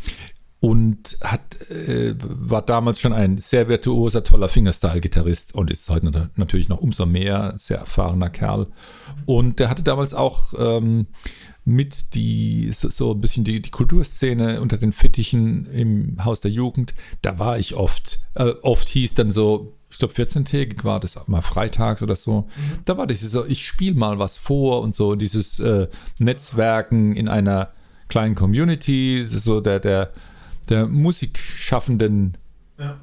und hat, äh, war damals schon ein sehr virtuoser, toller Fingerstyle-Gitarrist und ist heute natürlich noch umso mehr, sehr erfahrener Kerl. Und der hatte damals auch ähm, mit die, so, so, ein bisschen die, die Kulturszene unter den Fittichen im Haus der Jugend. Da war ich oft. Äh, oft hieß dann so, ich glaube 14-tägig war das mal freitags oder so. Mhm. Da war das so, ich spiele mal was vor und so dieses äh, Netzwerken in einer kleinen Community, so der, der, der Musikschaffenden ja.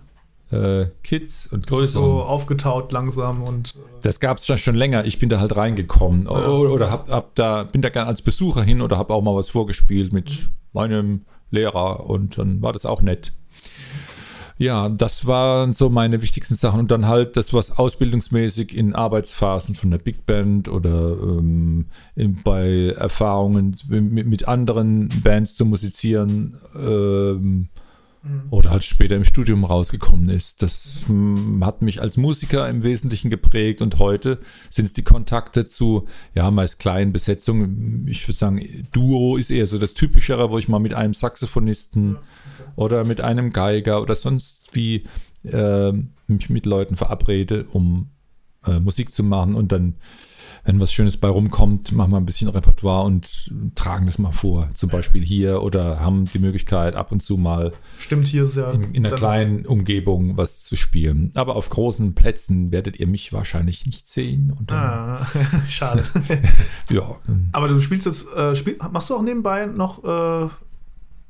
äh, Kids und größeren. So aufgetaut langsam und. Äh das gab es schon länger. Ich bin da halt reingekommen ja. oder hab, hab da, bin da gerne als Besucher hin oder habe auch mal was vorgespielt mit mhm. meinem Lehrer und dann war das auch nett. Ja, das waren so meine wichtigsten Sachen. Und dann halt das, was ausbildungsmäßig in Arbeitsphasen von der Big Band oder ähm, bei Erfahrungen mit, mit, anderen Bands zu musizieren ähm, mhm. oder halt später im Studium rausgekommen ist. Das mhm. hat mich als Musiker im Wesentlichen geprägt und heute sind es die Kontakte zu, ja, meist kleinen Besetzungen. Ich würde sagen, Duo ist eher so das Typischere, wo ich mal mit einem Saxophonisten. Ja oder mit einem Geiger oder sonst wie äh, mich mit Leuten verabrede, um äh, Musik zu machen und dann, wenn was Schönes bei rumkommt, machen wir ein bisschen Repertoire und tragen das mal vor. Zum Beispiel hier oder haben die Möglichkeit, ab und zu mal Stimmt, hier ist ja in, in einer kleinen Umgebung was zu spielen. Aber auf großen Plätzen werdet ihr mich wahrscheinlich nicht sehen. ah, schade. ja. Aber du spielst jetzt, äh, spiel, machst du auch nebenbei noch äh,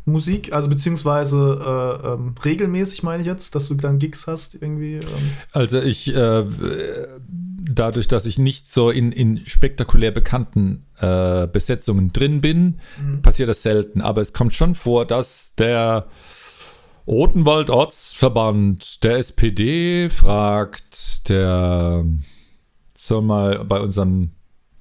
Musik, also beziehungsweise äh, ähm, regelmäßig meine ich jetzt, dass du dann Gigs hast irgendwie? Ähm. Also ich äh, dadurch, dass ich nicht so in, in spektakulär bekannten äh, Besetzungen drin bin, mhm. passiert das selten. Aber es kommt schon vor, dass der Rotenwald Ortsverband der SPD fragt, der soll mal bei unseren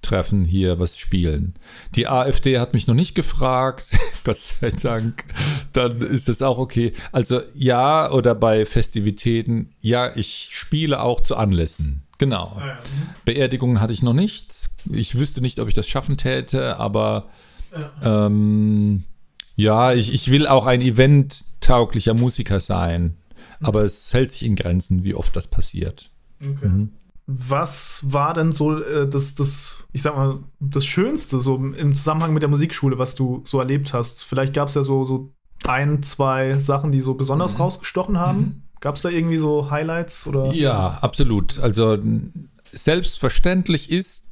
Treffen hier was spielen. Die AfD hat mich noch nicht gefragt, Gott sei Dank. Dann ist das auch okay. Also ja, oder bei Festivitäten, ja, ich spiele auch zu Anlässen. Genau. Ah, Beerdigungen hatte ich noch nicht. Ich wüsste nicht, ob ich das schaffen täte, aber ähm, ja, ich, ich will auch ein eventtauglicher Musiker sein. Aber es hält sich in Grenzen, wie oft das passiert. Okay. Mhm. Was war denn so äh, das, das, ich sag mal, das Schönste so im Zusammenhang mit der Musikschule, was du so erlebt hast? Vielleicht gab es ja so, so ein, zwei Sachen, die so besonders mhm. rausgestochen haben. Mhm. Gab es da irgendwie so Highlights oder? Ja, absolut. Also selbstverständlich ist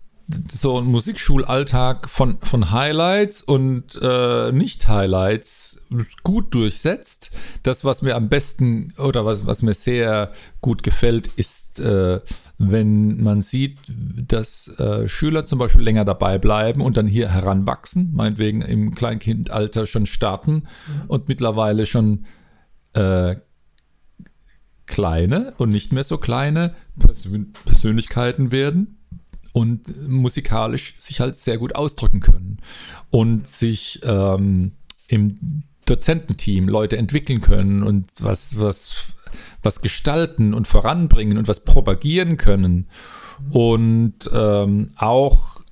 so ein Musikschulalltag von, von Highlights und äh, Nicht-Highlights gut durchsetzt. Das, was mir am besten oder was, was mir sehr gut gefällt, ist, äh, wenn man sieht, dass äh, Schüler zum Beispiel länger dabei bleiben und dann hier heranwachsen, meinetwegen im Kleinkindalter schon starten mhm. und mittlerweile schon äh, kleine und nicht mehr so kleine Persön Persönlichkeiten werden und musikalisch sich halt sehr gut ausdrücken können und sich ähm, im Dozententeam Leute entwickeln können und was, was, was gestalten und voranbringen und was propagieren können. Und ähm, auch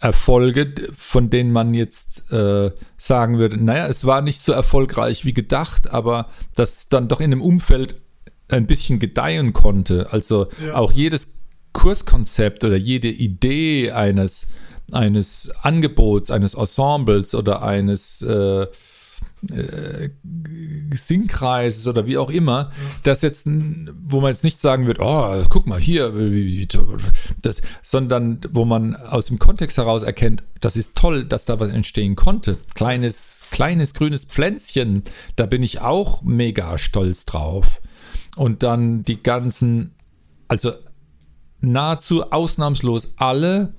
Erfolge, von denen man jetzt äh, sagen würde, naja, es war nicht so erfolgreich wie gedacht, aber das dann doch in einem Umfeld ein bisschen gedeihen konnte. Also ja. auch jedes Kurskonzept oder jede Idee eines, eines Angebots, eines Ensembles oder eines äh, äh, Singkreises oder wie auch immer, das jetzt, wo man jetzt nicht sagen wird, oh, guck mal hier, das, sondern wo man aus dem Kontext heraus erkennt, das ist toll, dass da was entstehen konnte. Kleines, kleines grünes Pflänzchen, da bin ich auch mega stolz drauf. Und dann die ganzen, also nahezu ausnahmslos alle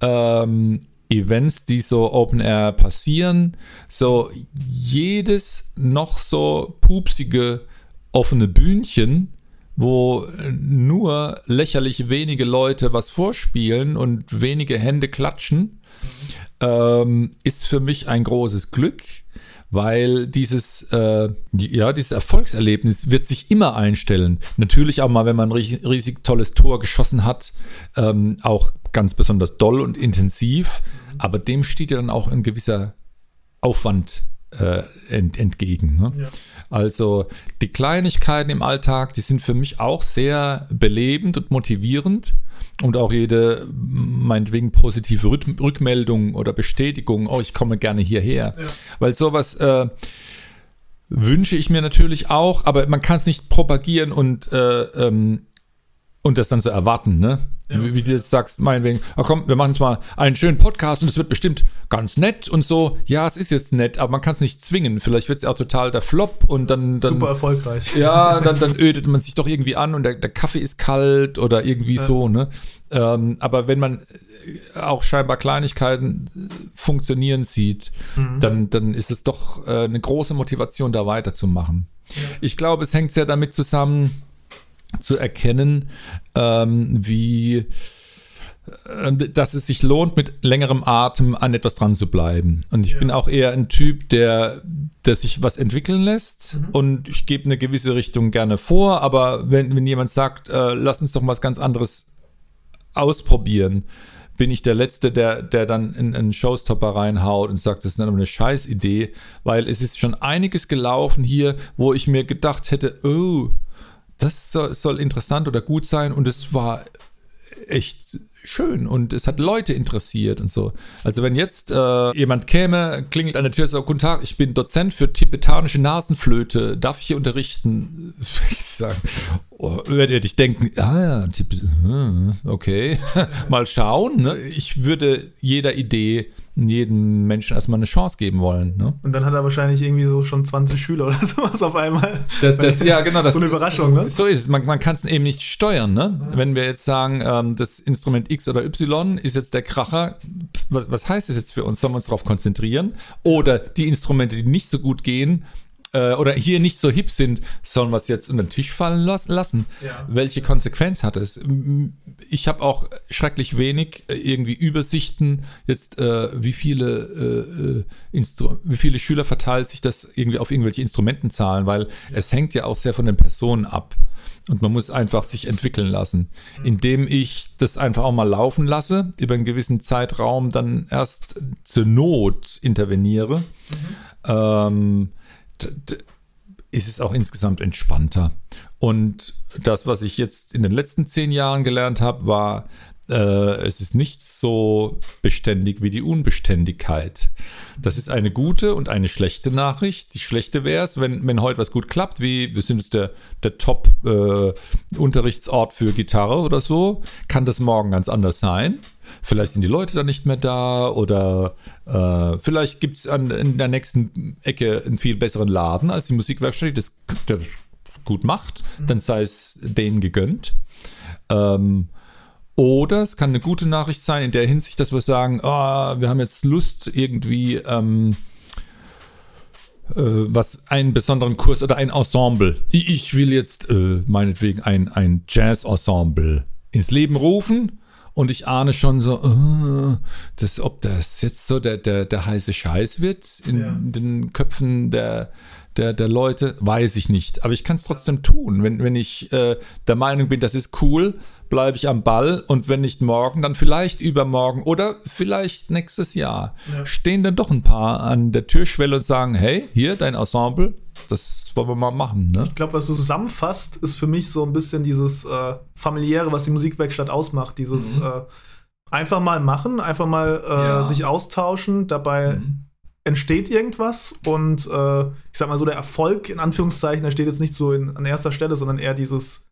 ähm, Events, die so Open Air passieren, so jedes noch so pupsige offene Bühnchen, wo nur lächerlich wenige Leute was vorspielen und wenige Hände klatschen, ähm, ist für mich ein großes Glück weil dieses, äh, ja, dieses Erfolgserlebnis wird sich immer einstellen. Natürlich auch mal, wenn man ein riesig, riesig tolles Tor geschossen hat, ähm, auch ganz besonders doll und intensiv, aber dem steht ja dann auch ein gewisser Aufwand äh, ent, entgegen. Ne? Ja. Also die Kleinigkeiten im Alltag, die sind für mich auch sehr belebend und motivierend und auch jede meinetwegen positive Rückmeldung oder Bestätigung, oh, ich komme gerne hierher. Ja. Weil sowas äh, wünsche ich mir natürlich auch, aber man kann es nicht propagieren und, äh, ähm, und das dann so erwarten, ne? Ja. Wie, wie, du jetzt sagst, meinetwegen, oh komm, wir machen jetzt mal einen schönen Podcast und es wird bestimmt ganz nett und so. Ja, es ist jetzt nett, aber man kann es nicht zwingen. Vielleicht wird es auch total der Flop und dann. dann Super erfolgreich. Ja, dann, dann ödet man sich doch irgendwie an und der, der Kaffee ist kalt oder irgendwie ja. so, ne? Ähm, aber wenn man äh, auch scheinbar Kleinigkeiten äh, funktionieren sieht, mhm. dann, dann ist es doch äh, eine große Motivation, da weiterzumachen. Ja. Ich glaube, es hängt sehr damit zusammen, zu erkennen, ähm, wie äh, dass es sich lohnt, mit längerem Atem an etwas dran zu bleiben. Und ich ja. bin auch eher ein Typ, der, der sich was entwickeln lässt mhm. und ich gebe eine gewisse Richtung gerne vor, aber wenn, wenn jemand sagt, äh, lass uns doch was ganz anderes ausprobieren, bin ich der Letzte, der, der dann in einen Showstopper reinhaut und sagt, das ist eine Scheißidee, weil es ist schon einiges gelaufen hier, wo ich mir gedacht hätte, oh, das soll, soll interessant oder gut sein und es war echt schön und es hat Leute interessiert und so. Also wenn jetzt äh, jemand käme, klingelt an der Tür sagt, guten Tag, ich bin Dozent für tibetanische Nasenflöte, darf ich hier unterrichten? Ich sagen, oh, werdet ihr denken, ah ja, okay, mal schauen. Ne? Ich würde jeder Idee jedem Menschen erstmal eine Chance geben wollen. Ne? Und dann hat er wahrscheinlich irgendwie so schon 20 Schüler oder sowas auf einmal. Das, das, ja, genau. Das, so eine Überraschung, ne? So ist es. Man, man kann es eben nicht steuern. Ne? Ja. Wenn wir jetzt sagen, ähm, das Instrument X oder Y ist jetzt der Kracher, was, was heißt das jetzt für uns? Sollen wir uns darauf konzentrieren? Oder die Instrumente, die nicht so gut gehen, äh, oder hier nicht so hip sind, sollen wir es jetzt unter den Tisch fallen lassen? Ja. Welche Konsequenz hat es? Ich habe auch schrecklich wenig äh, irgendwie Übersichten, jetzt äh, wie viele äh, äh wie viele Schüler verteilt sich das irgendwie auf irgendwelche Instrumentenzahlen, weil ja. es hängt ja auch sehr von den Personen ab. Und man muss einfach sich entwickeln lassen, mhm. indem ich das einfach auch mal laufen lasse, über einen gewissen Zeitraum dann erst zur Not interveniere. Mhm. Ähm, ist es auch insgesamt entspannter. Und das, was ich jetzt in den letzten zehn Jahren gelernt habe, war, äh, es ist nicht so beständig wie die Unbeständigkeit. Das ist eine gute und eine schlechte Nachricht. Die schlechte wäre es, wenn, wenn heute was gut klappt, wie wir sind jetzt der, der Top-Unterrichtsort äh, für Gitarre oder so, kann das morgen ganz anders sein. Vielleicht sind die Leute dann nicht mehr da oder äh, vielleicht gibt es in der nächsten Ecke einen viel besseren Laden als die Musikwerkstatt, die das, das gut macht. Mhm. Dann sei es denen gegönnt. Ähm, oder es kann eine gute Nachricht sein in der Hinsicht, dass wir sagen, oh, wir haben jetzt Lust irgendwie ähm, äh, was einen besonderen Kurs oder ein Ensemble. Ich will jetzt äh, meinetwegen ein, ein Jazz-Ensemble ins Leben rufen und ich ahne schon so, uh, dass, ob das jetzt so der, der, der heiße Scheiß wird in ja. den Köpfen der, der, der Leute, weiß ich nicht. Aber ich kann es trotzdem tun. Wenn, wenn ich äh, der Meinung bin, das ist cool, bleibe ich am Ball und wenn nicht morgen, dann vielleicht übermorgen oder vielleicht nächstes Jahr. Ja. Stehen dann doch ein paar an der Türschwelle und sagen, hey, hier dein Ensemble, das wollen wir mal machen. Ne? Ich glaube, was du zusammenfasst, ist für mich so ein bisschen dieses äh, familiäre, was die Musikwerkstatt ausmacht. Dieses mhm. äh, einfach mal machen, einfach mal äh, ja. sich austauschen, dabei mhm. entsteht irgendwas und äh, ich sag mal so, der Erfolg in Anführungszeichen, der steht jetzt nicht so in, an erster Stelle, sondern eher dieses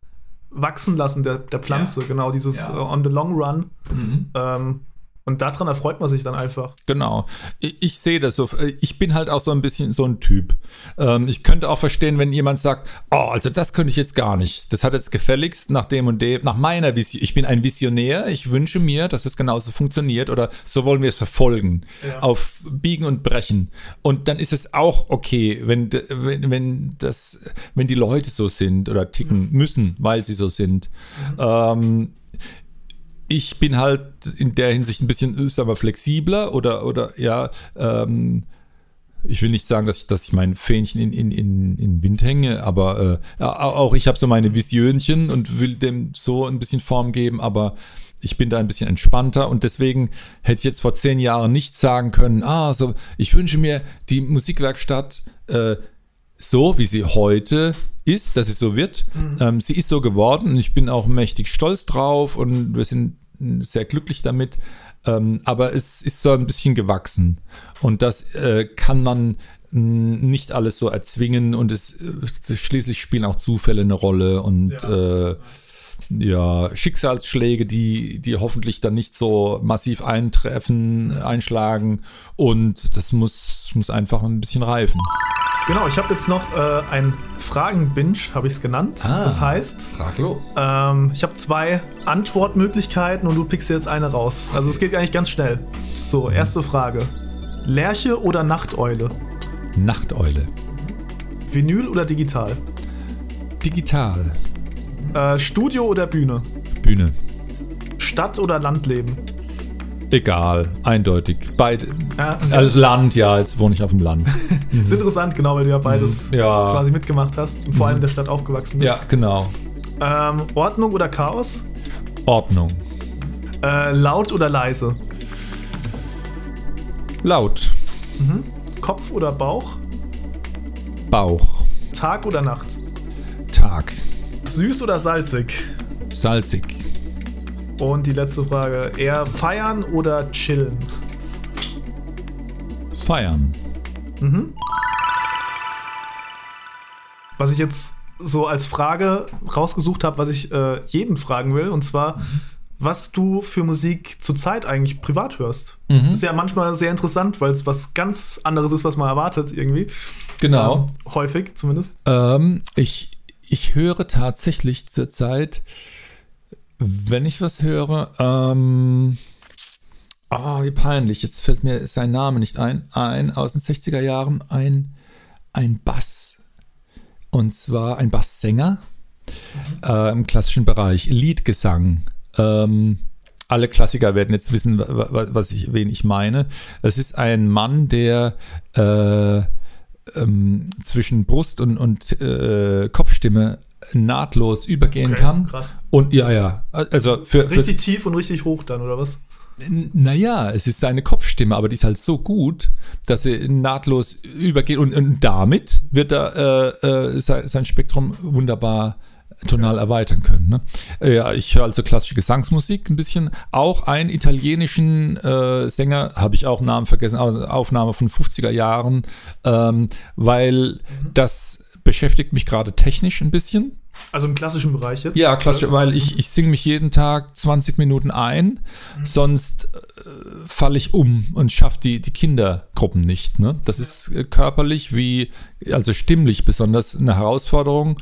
Wachsen lassen der, der Pflanze, ja. genau, dieses ja. Äh, on the long run. Mhm. Ähm, und daran erfreut man sich dann einfach. Genau. Ich, ich, sehe das so. Ich bin halt auch so ein bisschen so ein Typ. Ähm, ich könnte auch verstehen, wenn jemand sagt, oh, also das könnte ich jetzt gar nicht. Das hat jetzt gefälligst nach dem und dem, nach meiner Vision. Ich bin ein Visionär. Ich wünsche mir, dass es genauso funktioniert oder so wollen wir es verfolgen. Ja. Auf Biegen und Brechen. Und dann ist es auch okay, wenn, wenn, wenn das, wenn die Leute so sind oder ticken mhm. müssen, weil sie so sind. Mhm. Ähm, ich bin halt in der Hinsicht ein bisschen, sagen wir, flexibler oder, oder ja, ähm, ich will nicht sagen, dass ich, dass ich mein Fähnchen in, in, in, in Wind hänge, aber äh, auch ich habe so meine Visionchen und will dem so ein bisschen Form geben, aber ich bin da ein bisschen entspannter und deswegen hätte ich jetzt vor zehn Jahren nicht sagen können, ah, so, ich wünsche mir die Musikwerkstatt äh, so, wie sie heute ist, dass sie so wird. Mhm. Ähm, sie ist so geworden und ich bin auch mächtig stolz drauf und wir sind sehr glücklich damit. Ähm, aber es ist so ein bisschen gewachsen und das äh, kann man nicht alles so erzwingen und es äh, schließlich spielen auch Zufälle eine Rolle und ja. Äh, ja, Schicksalsschläge, die, die hoffentlich dann nicht so massiv eintreffen, einschlagen und das muss, muss einfach ein bisschen reifen. Genau, ich habe jetzt noch äh, ein Fragen-Binge, habe ich es genannt. Ah, das heißt, frag los. Ähm, ich habe zwei Antwortmöglichkeiten und du pickst jetzt eine raus. Also es geht eigentlich ganz schnell. So, erste Frage. Lerche oder Nachteule? Nachteule. Vinyl oder digital? Digital. Äh, Studio oder Bühne? Bühne. Stadt oder Landleben? Egal, eindeutig. Beide. Ja, okay. Also Land, ja, jetzt wohne ich auf dem Land. Mhm. ist interessant, genau, weil du ja beides mhm. ja. quasi mitgemacht hast und vor allem in der Stadt aufgewachsen bist. Ja, genau. Ähm, Ordnung oder Chaos? Ordnung. Äh, laut oder leise? Laut. Mhm. Kopf oder Bauch? Bauch. Tag oder Nacht? Tag. Süß oder salzig? Salzig. Und die letzte Frage: Eher feiern oder chillen? Feiern. Mhm. Was ich jetzt so als Frage rausgesucht habe, was ich äh, jeden fragen will, und zwar, mhm. was du für Musik zurzeit eigentlich privat hörst. Mhm. Ist ja manchmal sehr interessant, weil es was ganz anderes ist, was man erwartet irgendwie. Genau. Ähm, häufig zumindest. Ähm, ich, ich höre tatsächlich zurzeit, wenn ich was höre, ähm, oh, wie peinlich, jetzt fällt mir sein Name nicht ein, ein aus den 60er Jahren, ein, ein Bass. Und zwar ein Basssänger mhm. äh, im klassischen Bereich, Liedgesang. Ähm, alle Klassiker werden jetzt wissen, was ich, wen ich meine. Es ist ein Mann, der äh, ähm, zwischen Brust und, und äh, Kopfstimme nahtlos übergehen okay, kann. Krass. Und ja, ja. Also für, richtig tief und richtig hoch dann, oder was? Naja, es ist seine Kopfstimme, aber die ist halt so gut, dass sie nahtlos übergeht und, und damit wird er äh, äh, sein Spektrum wunderbar tonal erweitern können. Ne? Äh, ja, ich höre also klassische Gesangsmusik ein bisschen. Auch einen italienischen äh, Sänger, habe ich auch Namen vergessen, Aufnahme von 50er Jahren, ähm, weil mhm. das beschäftigt mich gerade technisch ein bisschen. Also im klassischen Bereich jetzt? Ja, klassisch, weil ich, ich singe mich jeden Tag 20 Minuten ein, mhm. sonst äh, falle ich um und schaffe die, die Kindergruppen nicht. Ne? Das ist äh, körperlich wie, also stimmlich besonders eine Herausforderung. Mhm.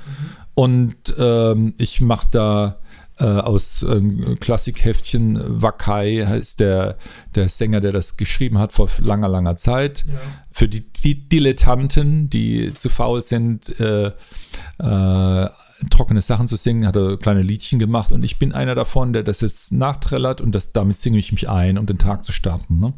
Und ähm, ich mache da äh, aus äh, Klassikhäftchen Wakai heißt der, der Sänger, der das geschrieben hat vor langer, langer Zeit. Ja. Für die, die, Dilettanten, die zu faul sind, äh, äh trockene Sachen zu singen, hat er kleine Liedchen gemacht und ich bin einer davon, der das jetzt nachträllert und das, damit singe ich mich ein, um den Tag zu starten. Ne?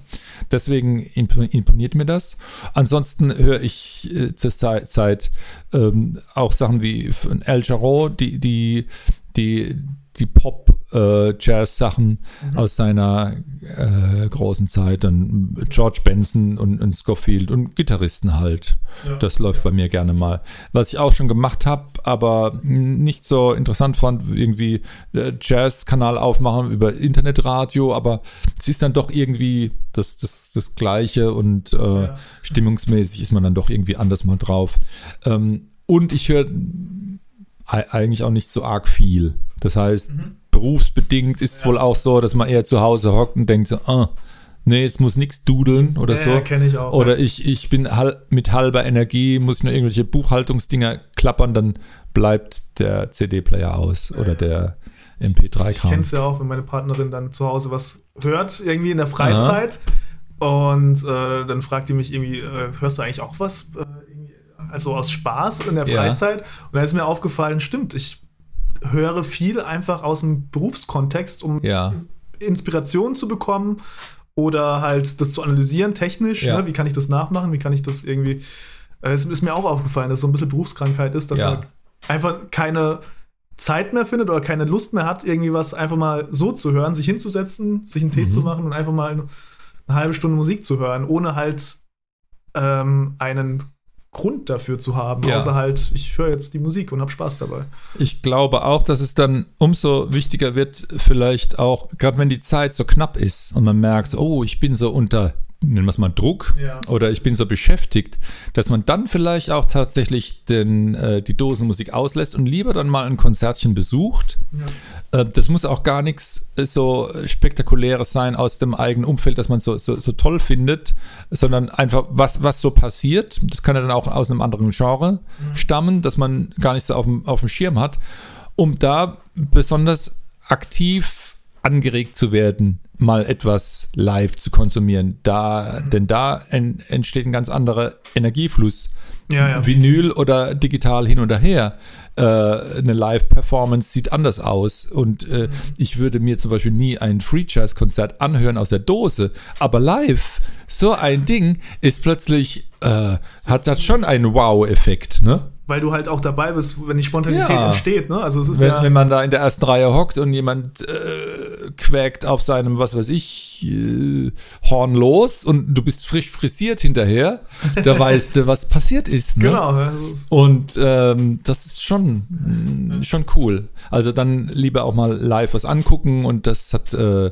Deswegen imponiert mir das. Ansonsten höre ich äh, zur Zeit ähm, auch Sachen wie von El Jarreau, die, die, die, die Pop-Jazz-Sachen äh, mhm. aus seiner äh, großen Zeit, dann George Benson und, und Scofield und Gitarristen halt. Ja. Das läuft bei mir gerne mal. Was ich auch schon gemacht habe, aber nicht so interessant fand, irgendwie äh, Jazz-Kanal aufmachen über Internetradio, aber es ist dann doch irgendwie das, das, das Gleiche und äh, ja. stimmungsmäßig ist man dann doch irgendwie anders mal drauf. Ähm, und ich höre eigentlich auch nicht so arg viel. Das heißt, mhm. berufsbedingt ist es ja. wohl auch so, dass man eher zu Hause hockt und denkt so, ah, nee, jetzt muss nichts dudeln oder ja, so. Ja, ich auch, oder ich, ich bin halb, mit halber Energie, muss ich nur irgendwelche Buchhaltungsdinger klappern, dann bleibt der CD-Player aus oder der MP3-Kram. Ich kenne es ja auch, wenn meine Partnerin dann zu Hause was hört, irgendwie in der Freizeit. Und äh, dann fragt die mich irgendwie, äh, hörst du eigentlich auch was? Äh, also aus Spaß in der Freizeit. Und da ist mir aufgefallen, stimmt, ich höre viel einfach aus dem Berufskontext, um ja. Inspiration zu bekommen oder halt das zu analysieren technisch. Ja. Ne? Wie kann ich das nachmachen? Wie kann ich das irgendwie. Äh, es ist mir auch aufgefallen, dass es so ein bisschen Berufskrankheit ist, dass ja. man einfach keine Zeit mehr findet oder keine Lust mehr hat, irgendwie was einfach mal so zu hören, sich hinzusetzen, sich einen Tee mhm. zu machen und einfach mal eine, eine, halbe Stunde Musik zu hören, ohne halt ähm, einen Grund dafür zu haben, ja. außer halt, ich höre jetzt die Musik und habe Spaß dabei. Ich glaube auch, dass es dann umso wichtiger wird, vielleicht auch, gerade wenn die Zeit so knapp ist und man merkt, oh, ich bin so unter nennen wir es mal Druck ja. oder ich bin so beschäftigt, dass man dann vielleicht auch tatsächlich den, äh, die Dosenmusik auslässt und lieber dann mal ein Konzertchen besucht. Ja. Äh, das muss auch gar nichts äh, so spektakuläres sein aus dem eigenen Umfeld, das man so, so, so, toll findet, sondern einfach was, was so passiert. Das kann ja dann auch aus einem anderen Genre mhm. stammen, dass man gar nicht so auf dem, auf dem Schirm hat, um da besonders aktiv angeregt zu werden mal etwas live zu konsumieren. Da, mhm. Denn da en, entsteht ein ganz anderer Energiefluss. Ja, ja. Vinyl oder digital hin und her. Äh, eine Live-Performance sieht anders aus. Und äh, mhm. ich würde mir zum Beispiel nie ein Free Jazz-Konzert anhören aus der Dose. Aber live, so ein Ding ist plötzlich, äh, hat das schon einen Wow-Effekt, ne? Weil du halt auch dabei bist, wenn die Spontanität ja. entsteht. Ne? Also es ist wenn, ja wenn man da in der ersten Reihe hockt und jemand äh, quäkt auf seinem, was weiß ich, äh, Horn los und du bist frisch frisiert hinterher, da weißt du, was passiert ist. Ne? Genau. Und ähm, das ist schon, mh, schon cool. Also dann lieber auch mal live was angucken und das hat äh,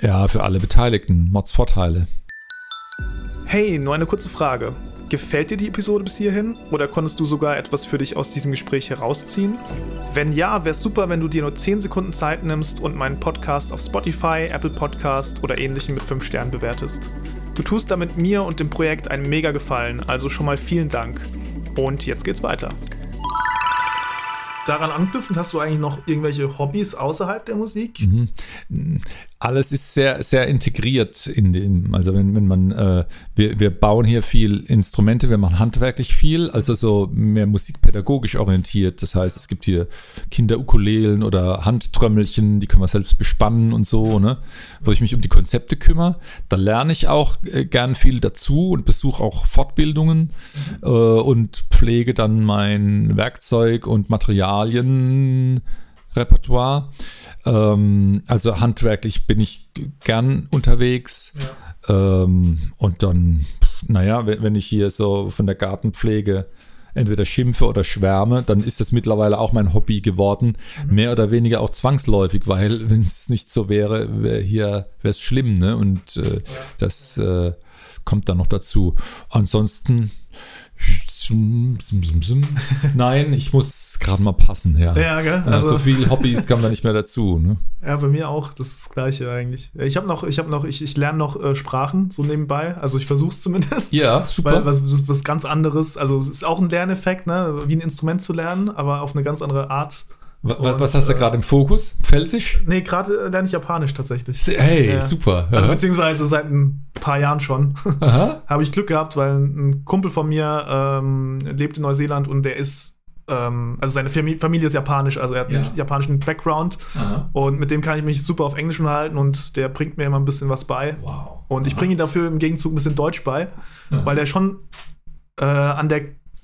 ja für alle Beteiligten Mods Vorteile. Hey, nur eine kurze Frage. Gefällt dir die Episode bis hierhin oder konntest du sogar etwas für dich aus diesem Gespräch herausziehen? Wenn ja, wäre es super, wenn du dir nur 10 Sekunden Zeit nimmst und meinen Podcast auf Spotify, Apple Podcast oder ähnlichem mit 5 Sternen bewertest. Du tust damit mir und dem Projekt einen mega Gefallen, also schon mal vielen Dank. Und jetzt geht's weiter. Daran anknüpfend, hast du eigentlich noch irgendwelche Hobbys außerhalb der Musik? Mhm alles ist sehr, sehr integriert in dem, also wenn, wenn man, äh, wir, wir bauen hier viel Instrumente, wir machen handwerklich viel, also so mehr musikpädagogisch orientiert. Das heißt, es gibt hier Kinder-Ukulelen oder Handtrömmelchen, die können wir selbst bespannen und so, ne? Wo ich mich um die Konzepte kümmere. Da lerne ich auch äh, gern viel dazu und besuche auch Fortbildungen äh, und pflege dann mein Werkzeug und Materialienrepertoire. Ähm, also handwerklich bin ich gern unterwegs. Ja. Ähm, und dann, naja, wenn, wenn ich hier so von der Gartenpflege entweder schimpfe oder schwärme, dann ist das mittlerweile auch mein Hobby geworden. Mhm. Mehr oder weniger auch zwangsläufig, weil wenn es nicht so wäre, wär hier wäre es schlimm, ne? Und äh, das äh, kommt dann noch dazu. Ansonsten Nein, ich muss gerade mal passen, ja. Ja, gell? Also, so viele Hobbys kamen da nicht mehr dazu. Ne? Ja, bei mir auch. Das ist das Gleiche eigentlich. Ich habe noch, ich habe noch, ich, ich lerne noch äh, Sprachen so nebenbei. Also ich versuche es zumindest. Ja, super. Weil was, was, was ganz anderes. Also es ist auch ein Lerneffekt, ne? wie ein Instrument zu lernen, aber auf eine ganz andere Art. Und, was hast du gerade im Fokus? Pfälzisch? Nee, gerade äh, lerne ich Japanisch tatsächlich. Hey, ja. super. Also beziehungsweise seit ein paar Jahren schon. Habe ich Glück gehabt, weil ein Kumpel von mir ähm, lebt in Neuseeland und der ist, ähm, also seine Familie ist japanisch, also er hat ja. einen japanischen Background Aha. und mit dem kann ich mich super auf Englisch unterhalten und der bringt mir immer ein bisschen was bei. Wow. Und ich bringe ihm dafür im Gegenzug ein bisschen Deutsch bei, Aha. weil der schon äh, an der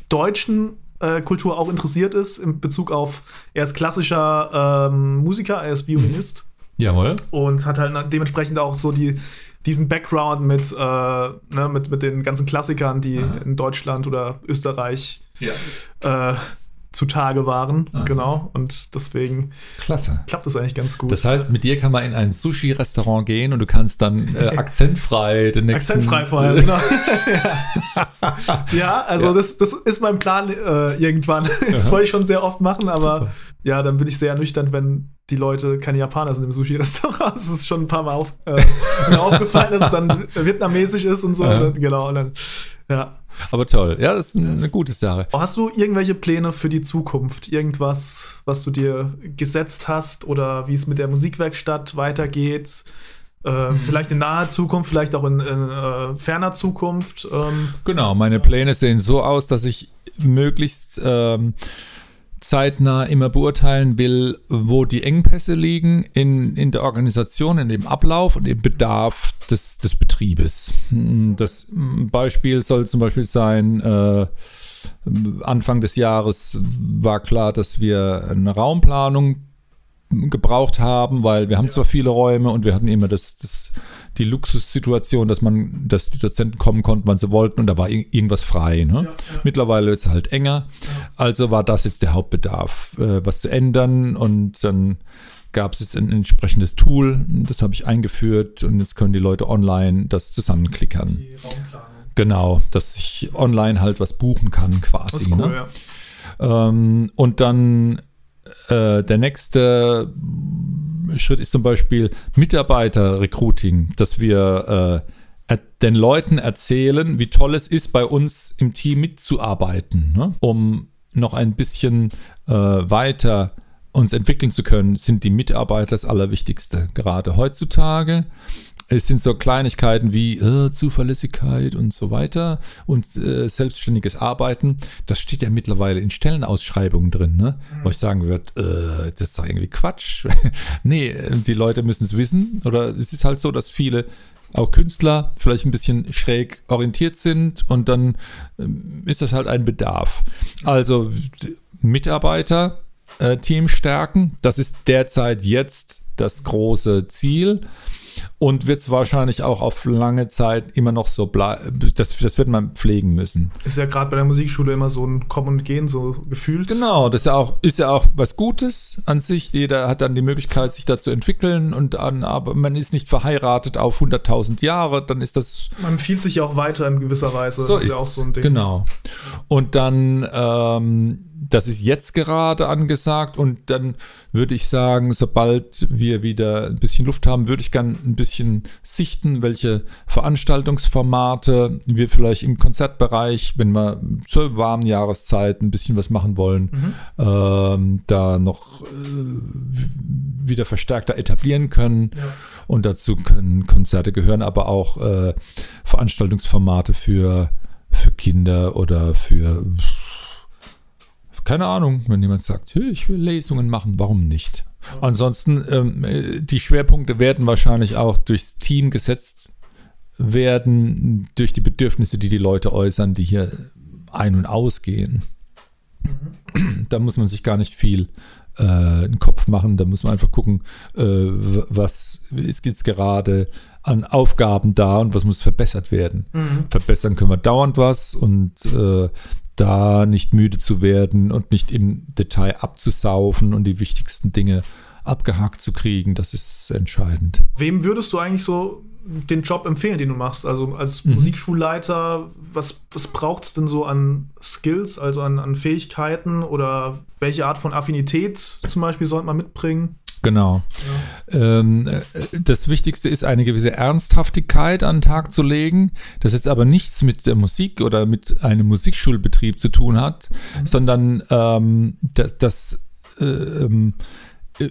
deutschen äh, Kultur auch interessiert ist, in Bezug auf, er ist klassischer ähm, Musiker, er ist Violinist. Mhm. Jawohl. Und hat halt dementsprechend auch so die, diesen Background mit, äh, ne, mit, mit den ganzen Klassikern, die Aha. in Deutschland oder Österreich ja. äh, zutage waren. Aha. Genau. Und deswegen Klasse. klappt das eigentlich ganz gut. Das heißt, mit dir kann man in ein Sushi-Restaurant gehen und du kannst dann äh, akzentfrei den nächsten. Akzentfrei vor allem, genau. ja. ja. also ja. Das, das ist mein Plan äh, irgendwann. Das wollte ich schon sehr oft machen, aber Super. ja, dann bin ich sehr ernüchternd, wenn die Leute keine Japaner sind im Sushi-Restaurant. Es ist schon ein paar Mal auf, äh, mir aufgefallen, dass es dann vietnamesisch ist und so. Und dann, genau. Und dann, ja. Aber toll. Ja, das ist eine gute Sache. Hast du irgendwelche Pläne für die Zukunft? Irgendwas, was du dir gesetzt hast oder wie es mit der Musikwerkstatt weitergeht? Äh, mhm. Vielleicht in naher Zukunft, vielleicht auch in, in äh, ferner Zukunft. Ähm. Genau, meine Pläne sehen so aus, dass ich möglichst ähm, zeitnah immer beurteilen will, wo die Engpässe liegen in, in der Organisation, in dem Ablauf und im Bedarf des, des Betriebes. Das Beispiel soll zum Beispiel sein, äh, Anfang des Jahres war klar, dass wir eine Raumplanung gebraucht haben, weil wir haben zwar viele Räume und wir hatten immer das, das die Luxussituation, dass man, dass die Dozenten kommen konnten, wann sie wollten und da war irgendwas frei. Ne? Ja, ja. Mittlerweile ist es halt enger. Ja. Also war das jetzt der Hauptbedarf, äh, was zu ändern und dann gab es jetzt ein entsprechendes Tool, das habe ich eingeführt und jetzt können die Leute online das zusammenklickern. Genau, dass ich online halt was buchen kann quasi. Cool, ne? ähm, und dann äh, der nächste Schritt ist zum Beispiel Mitarbeiter-Recruiting, dass wir äh, den Leuten erzählen, wie toll es ist, bei uns im Team mitzuarbeiten, ne? um noch ein bisschen äh, weiter uns entwickeln zu können, sind die Mitarbeiter das Allerwichtigste, gerade heutzutage es sind so Kleinigkeiten wie äh, Zuverlässigkeit und so weiter und äh, selbstständiges Arbeiten. Das steht ja mittlerweile in Stellenausschreibungen drin, ne? Mhm. wo ich sagen würde, äh, das ist doch irgendwie Quatsch. nee, die Leute müssen es wissen. Oder es ist halt so, dass viele auch Künstler vielleicht ein bisschen schräg orientiert sind und dann ähm, ist das halt ein Bedarf. Also Mitarbeiter, äh, Team stärken, das ist derzeit jetzt das große Ziel und wird es wahrscheinlich auch auf lange Zeit immer noch so bleiben. Das, das wird man pflegen müssen. Ist ja gerade bei der Musikschule immer so ein Kommen und Gehen, so gefühlt. Genau, das ist ja auch, ist ja auch was Gutes an sich. Jeder hat dann die Möglichkeit, sich da zu entwickeln und an, aber man ist nicht verheiratet auf 100.000 Jahre, dann ist das. Man empfiehlt sich ja auch weiter in gewisser Weise. So das ist, ist ja auch so ein Ding. Genau. Und dann ähm, das ist jetzt gerade angesagt und dann würde ich sagen, sobald wir wieder ein bisschen Luft haben, würde ich gerne ein bisschen sichten, welche Veranstaltungsformate wir vielleicht im Konzertbereich, wenn wir zur warmen Jahreszeit ein bisschen was machen wollen, mhm. ähm, da noch äh, wieder verstärkter etablieren können. Ja. Und dazu können Konzerte gehören, aber auch äh, Veranstaltungsformate für, für Kinder oder für keine Ahnung, wenn jemand sagt, ich will Lesungen machen, warum nicht? Ansonsten, ähm, die Schwerpunkte werden wahrscheinlich auch durchs Team gesetzt werden, durch die Bedürfnisse, die die Leute äußern, die hier ein- und ausgehen. Mhm. Da muss man sich gar nicht viel äh, einen Kopf machen, da muss man einfach gucken, äh, was ist jetzt gerade an Aufgaben da und was muss verbessert werden. Mhm. Verbessern können wir dauernd was und äh, da nicht müde zu werden und nicht im Detail abzusaufen und die wichtigsten Dinge abgehakt zu kriegen, das ist entscheidend. Wem würdest du eigentlich so den Job empfehlen, den du machst? Also als mhm. Musikschulleiter, was, was braucht es denn so an Skills, also an, an Fähigkeiten oder welche Art von Affinität zum Beispiel sollte man mitbringen? Genau. Ja. Ähm, das Wichtigste ist, eine gewisse Ernsthaftigkeit an den Tag zu legen, das jetzt aber nichts mit der Musik oder mit einem Musikschulbetrieb zu tun hat, mhm. sondern ähm, dass das äh,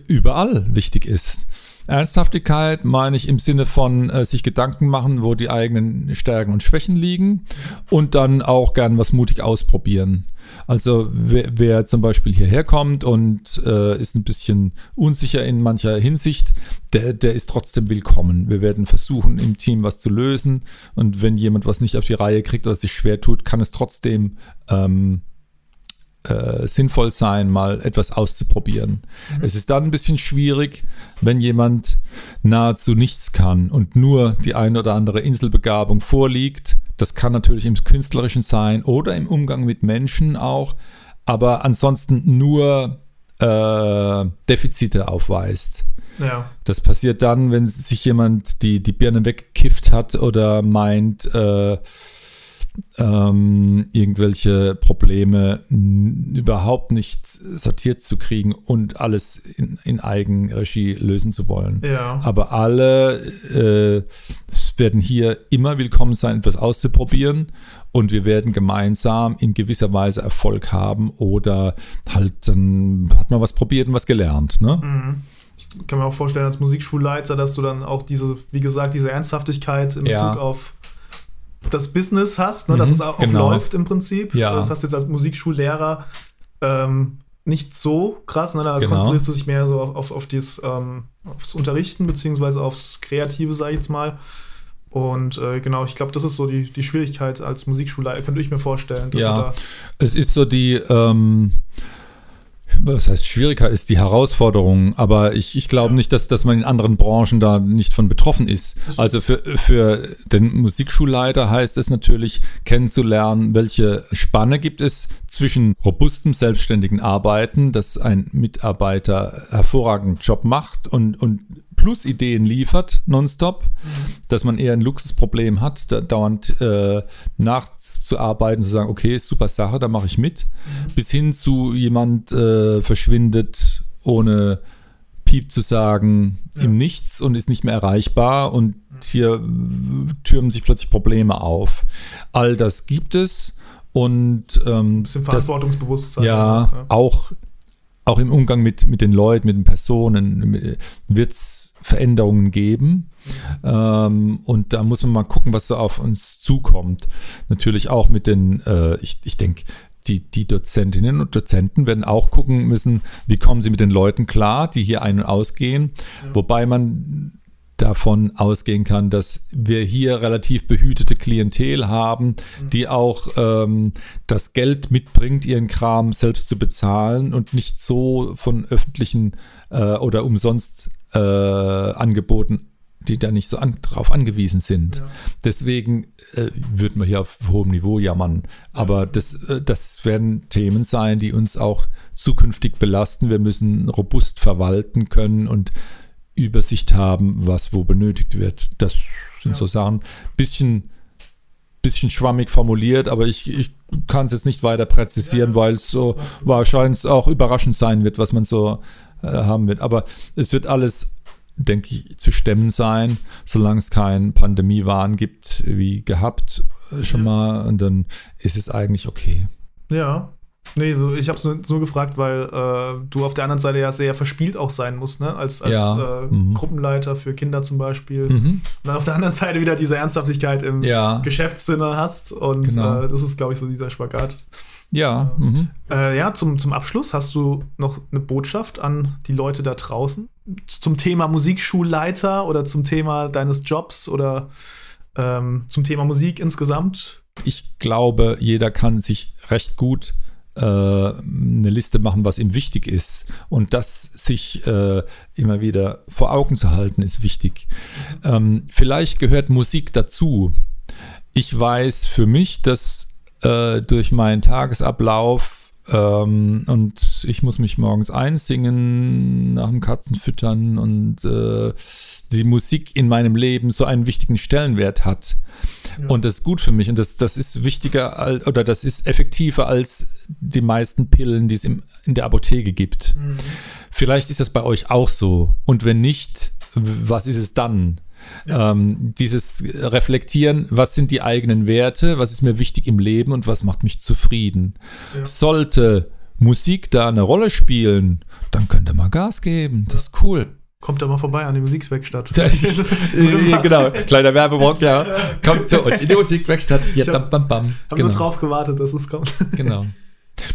überall wichtig ist. Ernsthaftigkeit meine ich im Sinne von äh, sich Gedanken machen, wo die eigenen Stärken und Schwächen liegen und dann auch gern was mutig ausprobieren. Also wer, wer zum Beispiel hierher kommt und äh, ist ein bisschen unsicher in mancher Hinsicht, der, der ist trotzdem willkommen. Wir werden versuchen, im Team was zu lösen und wenn jemand was nicht auf die Reihe kriegt oder sich schwer tut, kann es trotzdem ähm, äh, sinnvoll sein, mal etwas auszuprobieren. Mhm. Es ist dann ein bisschen schwierig, wenn jemand nahezu nichts kann und nur die eine oder andere Inselbegabung vorliegt. Das kann natürlich im Künstlerischen sein oder im Umgang mit Menschen auch, aber ansonsten nur äh, Defizite aufweist. Ja. Das passiert dann, wenn sich jemand die, die Birne weggekifft hat oder meint, äh, ähm, irgendwelche Probleme überhaupt nicht sortiert zu kriegen und alles in, in Eigenregie lösen zu wollen. Ja. Aber alle äh, werden hier immer willkommen sein, etwas auszuprobieren und wir werden gemeinsam in gewisser Weise Erfolg haben oder halt dann hat man was probiert und was gelernt. Ne? Mhm ich kann mir auch vorstellen, als Musikschulleiter, dass du dann auch diese, wie gesagt, diese Ernsthaftigkeit in Bezug ja. auf das Business hast, ne, mhm, dass es auch, genau. läuft im Prinzip. Ja. Das hast du jetzt als Musikschullehrer ähm, nicht so krass, ne? da genau. konzentrierst du dich mehr so auf, auf, auf dieses, ähm, aufs Unterrichten, beziehungsweise aufs Kreative, sag ich jetzt mal. Und äh, genau, ich glaube, das ist so die, die Schwierigkeit als Musikschulleiter, könnte ich mir vorstellen. Ja, es ist so die, ähm, was heißt Schwierigkeit ist die Herausforderung, aber ich, ich glaube nicht, dass, dass man in anderen Branchen da nicht von betroffen ist. Also für, für den Musikschulleiter heißt es natürlich, kennenzulernen, welche Spanne gibt es zwischen robustem, selbstständigen Arbeiten, dass ein Mitarbeiter hervorragenden Job macht und, und plus Ideen liefert, nonstop, mhm. dass man eher ein Luxusproblem hat, da dauernd äh, nachzuarbeiten, zu sagen, okay, super Sache, da mache ich mit, mhm. bis hin zu jemand äh, verschwindet ohne Piep zu sagen ja. im Nichts und ist nicht mehr erreichbar und mhm. hier türmen sich plötzlich Probleme auf. All das gibt es und ähm, bisschen Verantwortungsbewusstsein. Ja, ja, auch auch im Umgang mit, mit den Leuten, mit den Personen wird es Veränderungen geben. Ähm, und da muss man mal gucken, was so auf uns zukommt. Natürlich auch mit den, äh, ich, ich denke, die, die Dozentinnen und Dozenten werden auch gucken müssen, wie kommen sie mit den Leuten klar, die hier ein- und ausgehen. Ja. Wobei man davon ausgehen kann, dass wir hier relativ behütete Klientel haben, mhm. die auch ähm, das Geld mitbringt, ihren Kram selbst zu bezahlen und nicht so von öffentlichen äh, oder umsonst äh, angeboten, die da nicht so an, drauf angewiesen sind. Ja. Deswegen äh, würden wir hier auf hohem Niveau jammern. Aber das, äh, das werden Themen sein, die uns auch zukünftig belasten. Wir müssen robust verwalten können und Übersicht haben, was wo benötigt wird. Das sind Ja. so Sachen. Bisschen, bisschen schwammig formuliert, aber ich, ich kann es jetzt nicht weiter präzisieren, Ja. weil es so wahrscheinlich auch überraschend sein wird, was man so äh, haben wird. Aber es wird alles, denke ich, zu stemmen sein, solange es keinen Pandemiewahn gibt, wie gehabt äh, schon Ja. mal. Und dann ist es eigentlich okay. Ja. Nee, ich habe es nur, nur gefragt, weil äh, du auf der anderen Seite ja sehr verspielt auch sein musst, ne? Als, als Ja, äh, mhm. Gruppenleiter für Kinder zum Beispiel. Mhm. Und dann auf der anderen Seite wieder diese Ernsthaftigkeit im Ja, Geschäftssinne hast. Und Genau. äh, das ist, glaube ich, so dieser Spagat. ja. Mhm. Äh, ja, zum, zum Abschluss hast du noch eine Botschaft an die Leute da draußen zum Thema Musikschulleiter oder zum Thema deines Jobs oder ähm, zum Thema Musik insgesamt? ich glaube, jeder kann sich recht gut eine Liste machen, was ihm wichtig ist. Und das sich äh, immer wieder vor Augen zu halten, ist wichtig. Ähm, vielleicht gehört Musik dazu. Ich weiß für mich, dass äh, durch meinen Tagesablauf ähm, und ich muss mich morgens einsingen, nach dem Katzenfüttern und äh, die Musik in meinem Leben so einen wichtigen Stellenwert hat. Ja. Und das ist gut für mich und das, das ist wichtiger oder das ist effektiver als die meisten Pillen, die es im, in der Apotheke gibt. Mhm. Vielleicht ist das bei euch auch so. Und wenn nicht, was ist es dann? Ja. Ähm, dieses Reflektieren, was sind die eigenen Werte, was ist mir wichtig im Leben und was macht mich zufrieden. Ja. Sollte Musik da eine Rolle spielen, dann könnt ihr mal Gas geben. Das ist cool. Kommt da mal vorbei an die Musikwerkstatt. Das ist, äh, genau, kleiner Werbeblock, ja. Kommt zu uns in die Musikwerkstatt. Ja, Ich hab- bam, bam, bam. Hab Genau. nur drauf gewartet, dass es kommt. Genau.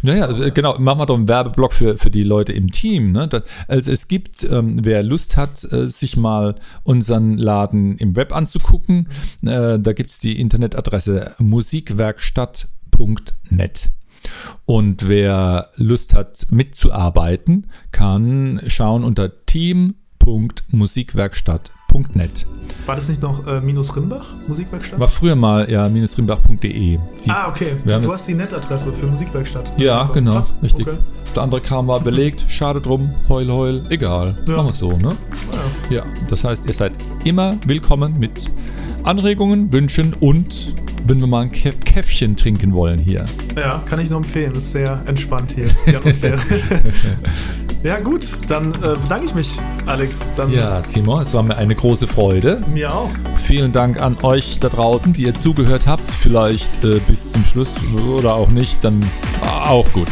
Naja, äh, genau, machen wir doch einen Werbeblock für, für die Leute im Team. Ne? Also es gibt, ähm, wer Lust hat, äh, sich mal unseren Laden im Web anzugucken, äh, da gibt es die Internetadresse musikwerkstatt.net. Und wer Lust hat, mitzuarbeiten, kann schauen unter team.musikwerkstatt.net. War das nicht noch äh, Minus Rimbach, Musikwerkstatt? War früher mal ja minusrimbach.de. Die- ah, okay. wir du hast die Netadresse für Musikwerkstatt. Ja, Einfach. genau, Krass. richtig. Okay. Der andere Kram war belegt, schade drum, heul, heul, egal. Ja. Machen wir so, ne? Ja. Ja, das heißt, ihr seid immer willkommen mit Anregungen, Wünschen und wenn wir mal ein Kä Käffchen trinken wollen hier. Ja, kann ich nur empfehlen. Ist sehr entspannt hier, die Atmosphäre. ja, gut, dann äh, bedanke ich mich, Alex. Dann Ja, Timo, es war mir eine große Freude. mir auch. Vielen Dank an euch da draußen, die ihr zugehört habt. Vielleicht äh, bis zum Schluss oder auch nicht, dann auch gut.